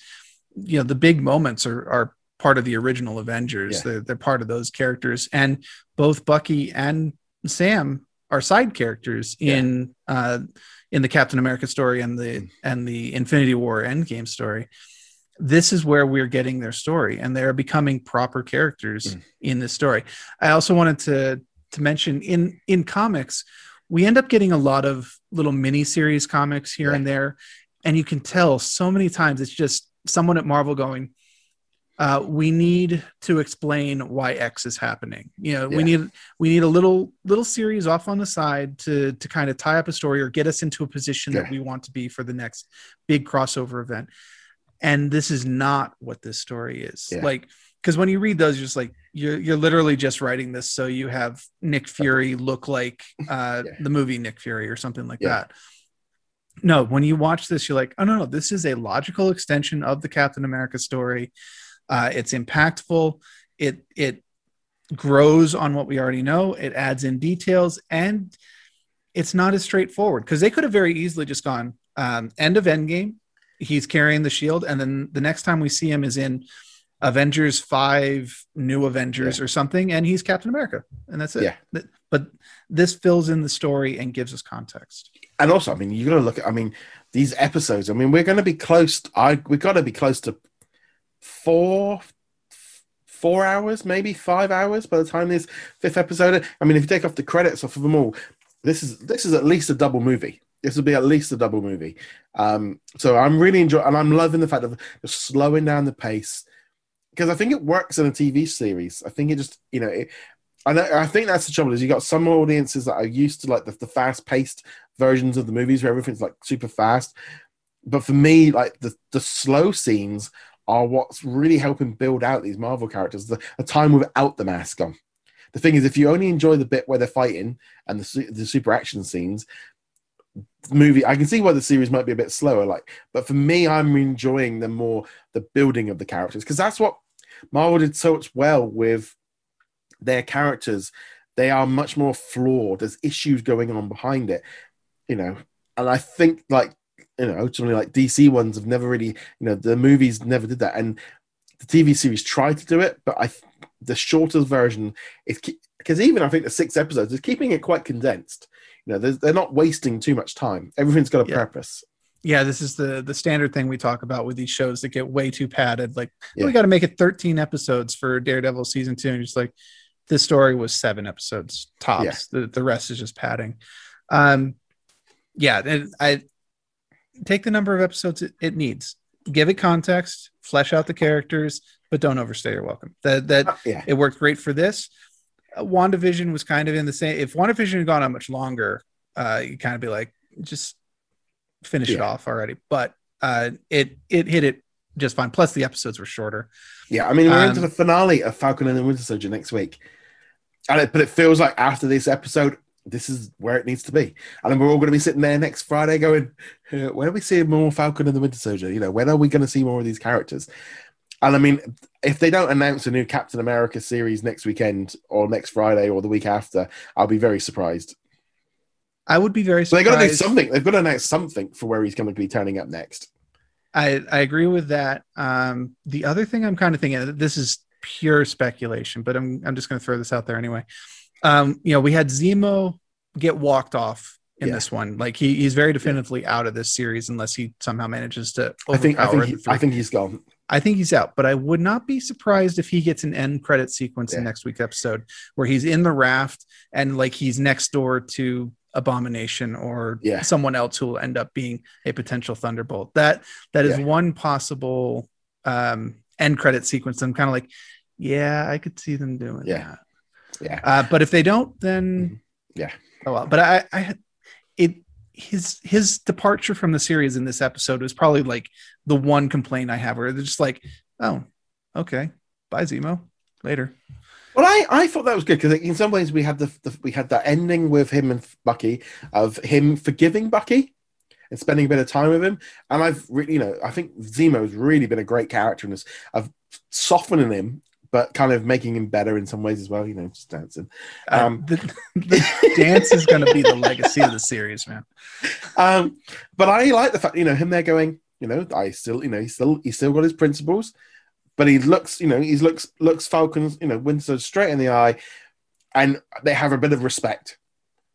you know, the big moments are are part of the original Avengers. Yeah. They're they're part of those characters, and both Bucky and Sam are side characters Yeah. in uh in the Captain America story and the Mm. and the Infinity War Endgame story. This is where we're getting their story, and they're becoming proper characters Mm. in this story. I also wanted to to mention in in comics, we end up getting a lot of little mini series comics here Yeah. and there, and you can tell so many times it's just someone at Marvel going, uh, "We need to explain why X is happening." You know, Yeah. we need we need a little little series off on the side to to kind of tie up a story or get us into a position Yeah. that we want to be for the next big crossover event. And this is not what this story is. Yeah. Like because when you read those, you're just like you're you're literally just writing this so you have Nick Fury look like uh, Yeah. the movie Nick Fury or something like Yeah. that. No, when you watch this, you're like, oh no, no, this is a logical extension of the Captain America story. Uh, it's impactful. It it grows on what we already know. It adds in details, and it's not as straightforward because they could have very easily just gone um, end of Endgame. He's carrying the shield, and then the next time we see him is in Avengers Five, New Avengers, or something, and he's Captain America, and that's it. Yeah. But this fills in the story and gives us context. And also, I mean, you got to look at. I mean, these episodes. I mean, we're going to be close. I we got to be close to four, four hours, maybe five hours by the time this fifth episode. I mean, if you take off the credits off of them all, this is this is at least a double movie. This will be at least a double movie. Um, so I'm really enjoying, and I'm loving the fact of just slowing down the pace because I think it works in a TV series. I think it just, you know, it, I I think that's the trouble is you got some audiences that are used to like the, the fast paced versions of the movies where everything's like super fast. But for me, like the, the slow scenes are what's really helping build out these Marvel characters, the, time without the mask on. The thing is, if you only enjoy the bit where they're fighting and the, the super action scenes, movie, I can see why the series might be a bit slower. Like, but for me, I'm enjoying the more the building of the characters because that's what Marvel did so well with their characters. They are much more flawed. There's issues going on behind it, you know. And I think like you know, ultimately like DC ones have never really, you know, the movies never did that, and the TV series tried to do it, but I the shorter version is because even I think the six episodes is keeping it quite condensed. Know, they're not wasting too much time. Everything's got a Yeah. purpose. yeah, this is the the standard thing we talk about with these shows that get way too padded. Like Yeah. we got to make it 13 episodes for Daredevil season two, and just like this story was seven episodes tops. Yeah. The the rest is just padding. Um, yeah, and I take the number of episodes it, it needs, give it context, flesh out the characters, but don't overstay your welcome. That that yeah, it worked great for this. WandaVision was kind of in the same. If WandaVision had gone on much longer, uh, you kind of be like, just finish it off already. But uh, it it hit it just fine. Plus, the episodes were shorter. yeah. I mean, we're into Um, the finale of Falcon and the Winter Soldier next week, and it, but it feels like after this episode, this is where it needs to be. And then we're all going to be sitting there next Friday going, "Uh, "When are we seeing more Falcon and the Winter Soldier? You know, when are we going to see more of these characters?" And I mean, if they don't announce a new Captain America series next weekend or next Friday or the week after, I'll be very surprised. I would be very So they've got to do something. They've got to announce something for where he's going to be turning up next. I, I agree with that. Um, the other thing I'm kind of thinking, this is pure speculation, but I'm, I'm just going to throw this out there anyway. Um, you know, we had Zemo get walked off in Yeah. this one. Like he, he's very definitively out of this series unless he somehow manages to. I think. I think. He. I think he's gone. I think he's out, but I would not be surprised if he gets an end credit sequence in next week's episode where he's in the raft and like he's next door to Abomination or Yeah. someone else who will end up being a potential Thunderbolt. That that is Yeah. one possible um, end credit sequence. I'm kind of like, yeah, I could see them doing Yeah. that. Yeah. Uh, but if they don't, then Yeah. Oh well. But I, I, it his his departure from the series in this episode was probably like the one complaint I have, where they're just like, oh, okay, bye Zemo, later. Well, I, I thought that was good because in some ways we had the, the we had that ending with him and Bucky of him forgiving Bucky and spending a bit of time with him, and I've really you know I think Zemo's really been a great character in this of softening him but kind of making him better in some ways as well. You know, just dancing. Uh, Um, the, the dance is going to be the legacy of the series, man. Um, but I like the fact, you know, him there going, you know, I still, you know, he's still, he's still got his principles, but he looks, you know, he looks, looks Falcons, you know, Windsor straight in the eye, and they have a bit of respect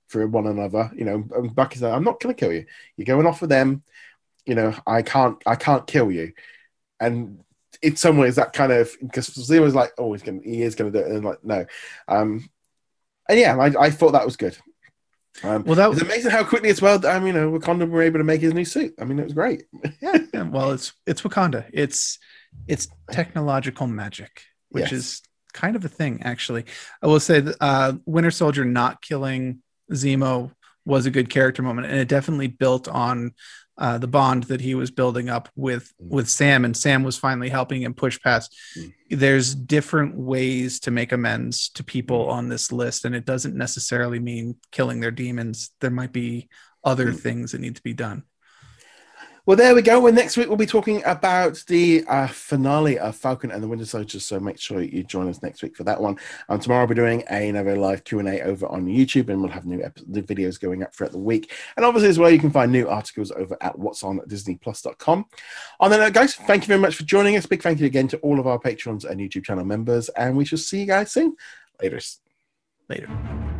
for one another. You know, and Bucky's like, I'm not going to kill you. You're going off with them. You know, I can't, I can't kill you. And in some ways, that kind of because Zemo's like, oh, he's going, to he is going to do it, and I'm like, no. Um, and yeah, I, I thought that was good. Um, Well, that was amazing how quickly as well. Um, you know, Wakanda were able to make his new suit. I mean, it was great. yeah, yeah, well, it's it's Wakanda. It's it's technological magic, which Yes. is kind of a thing, actually. I will say that uh, Winter Soldier not killing Zemo was a good character moment, and it definitely built on uh, the bond that he was building up with Mm. with Sam, and Sam was finally helping him push past. Mm. There's different ways to make amends to Mm. people on this list, and it doesn't necessarily mean killing their demons. There might be other Mm. things that need to be done. Well, there we go. And next week we'll be talking about the uh, finale of Falcon and the Winter Soldier. So make sure you join us next week for that one. And tomorrow we'll be doing another live Q and A over on YouTube, and we'll have new ep- videos going up throughout the week. And obviously as well, you can find new articles over at what's on DisneyPlus.com. On that note, guys, thank you very much for joining us. Big thank you again to all of our patrons and YouTube channel members, and we shall see you guys soon. Later. Later.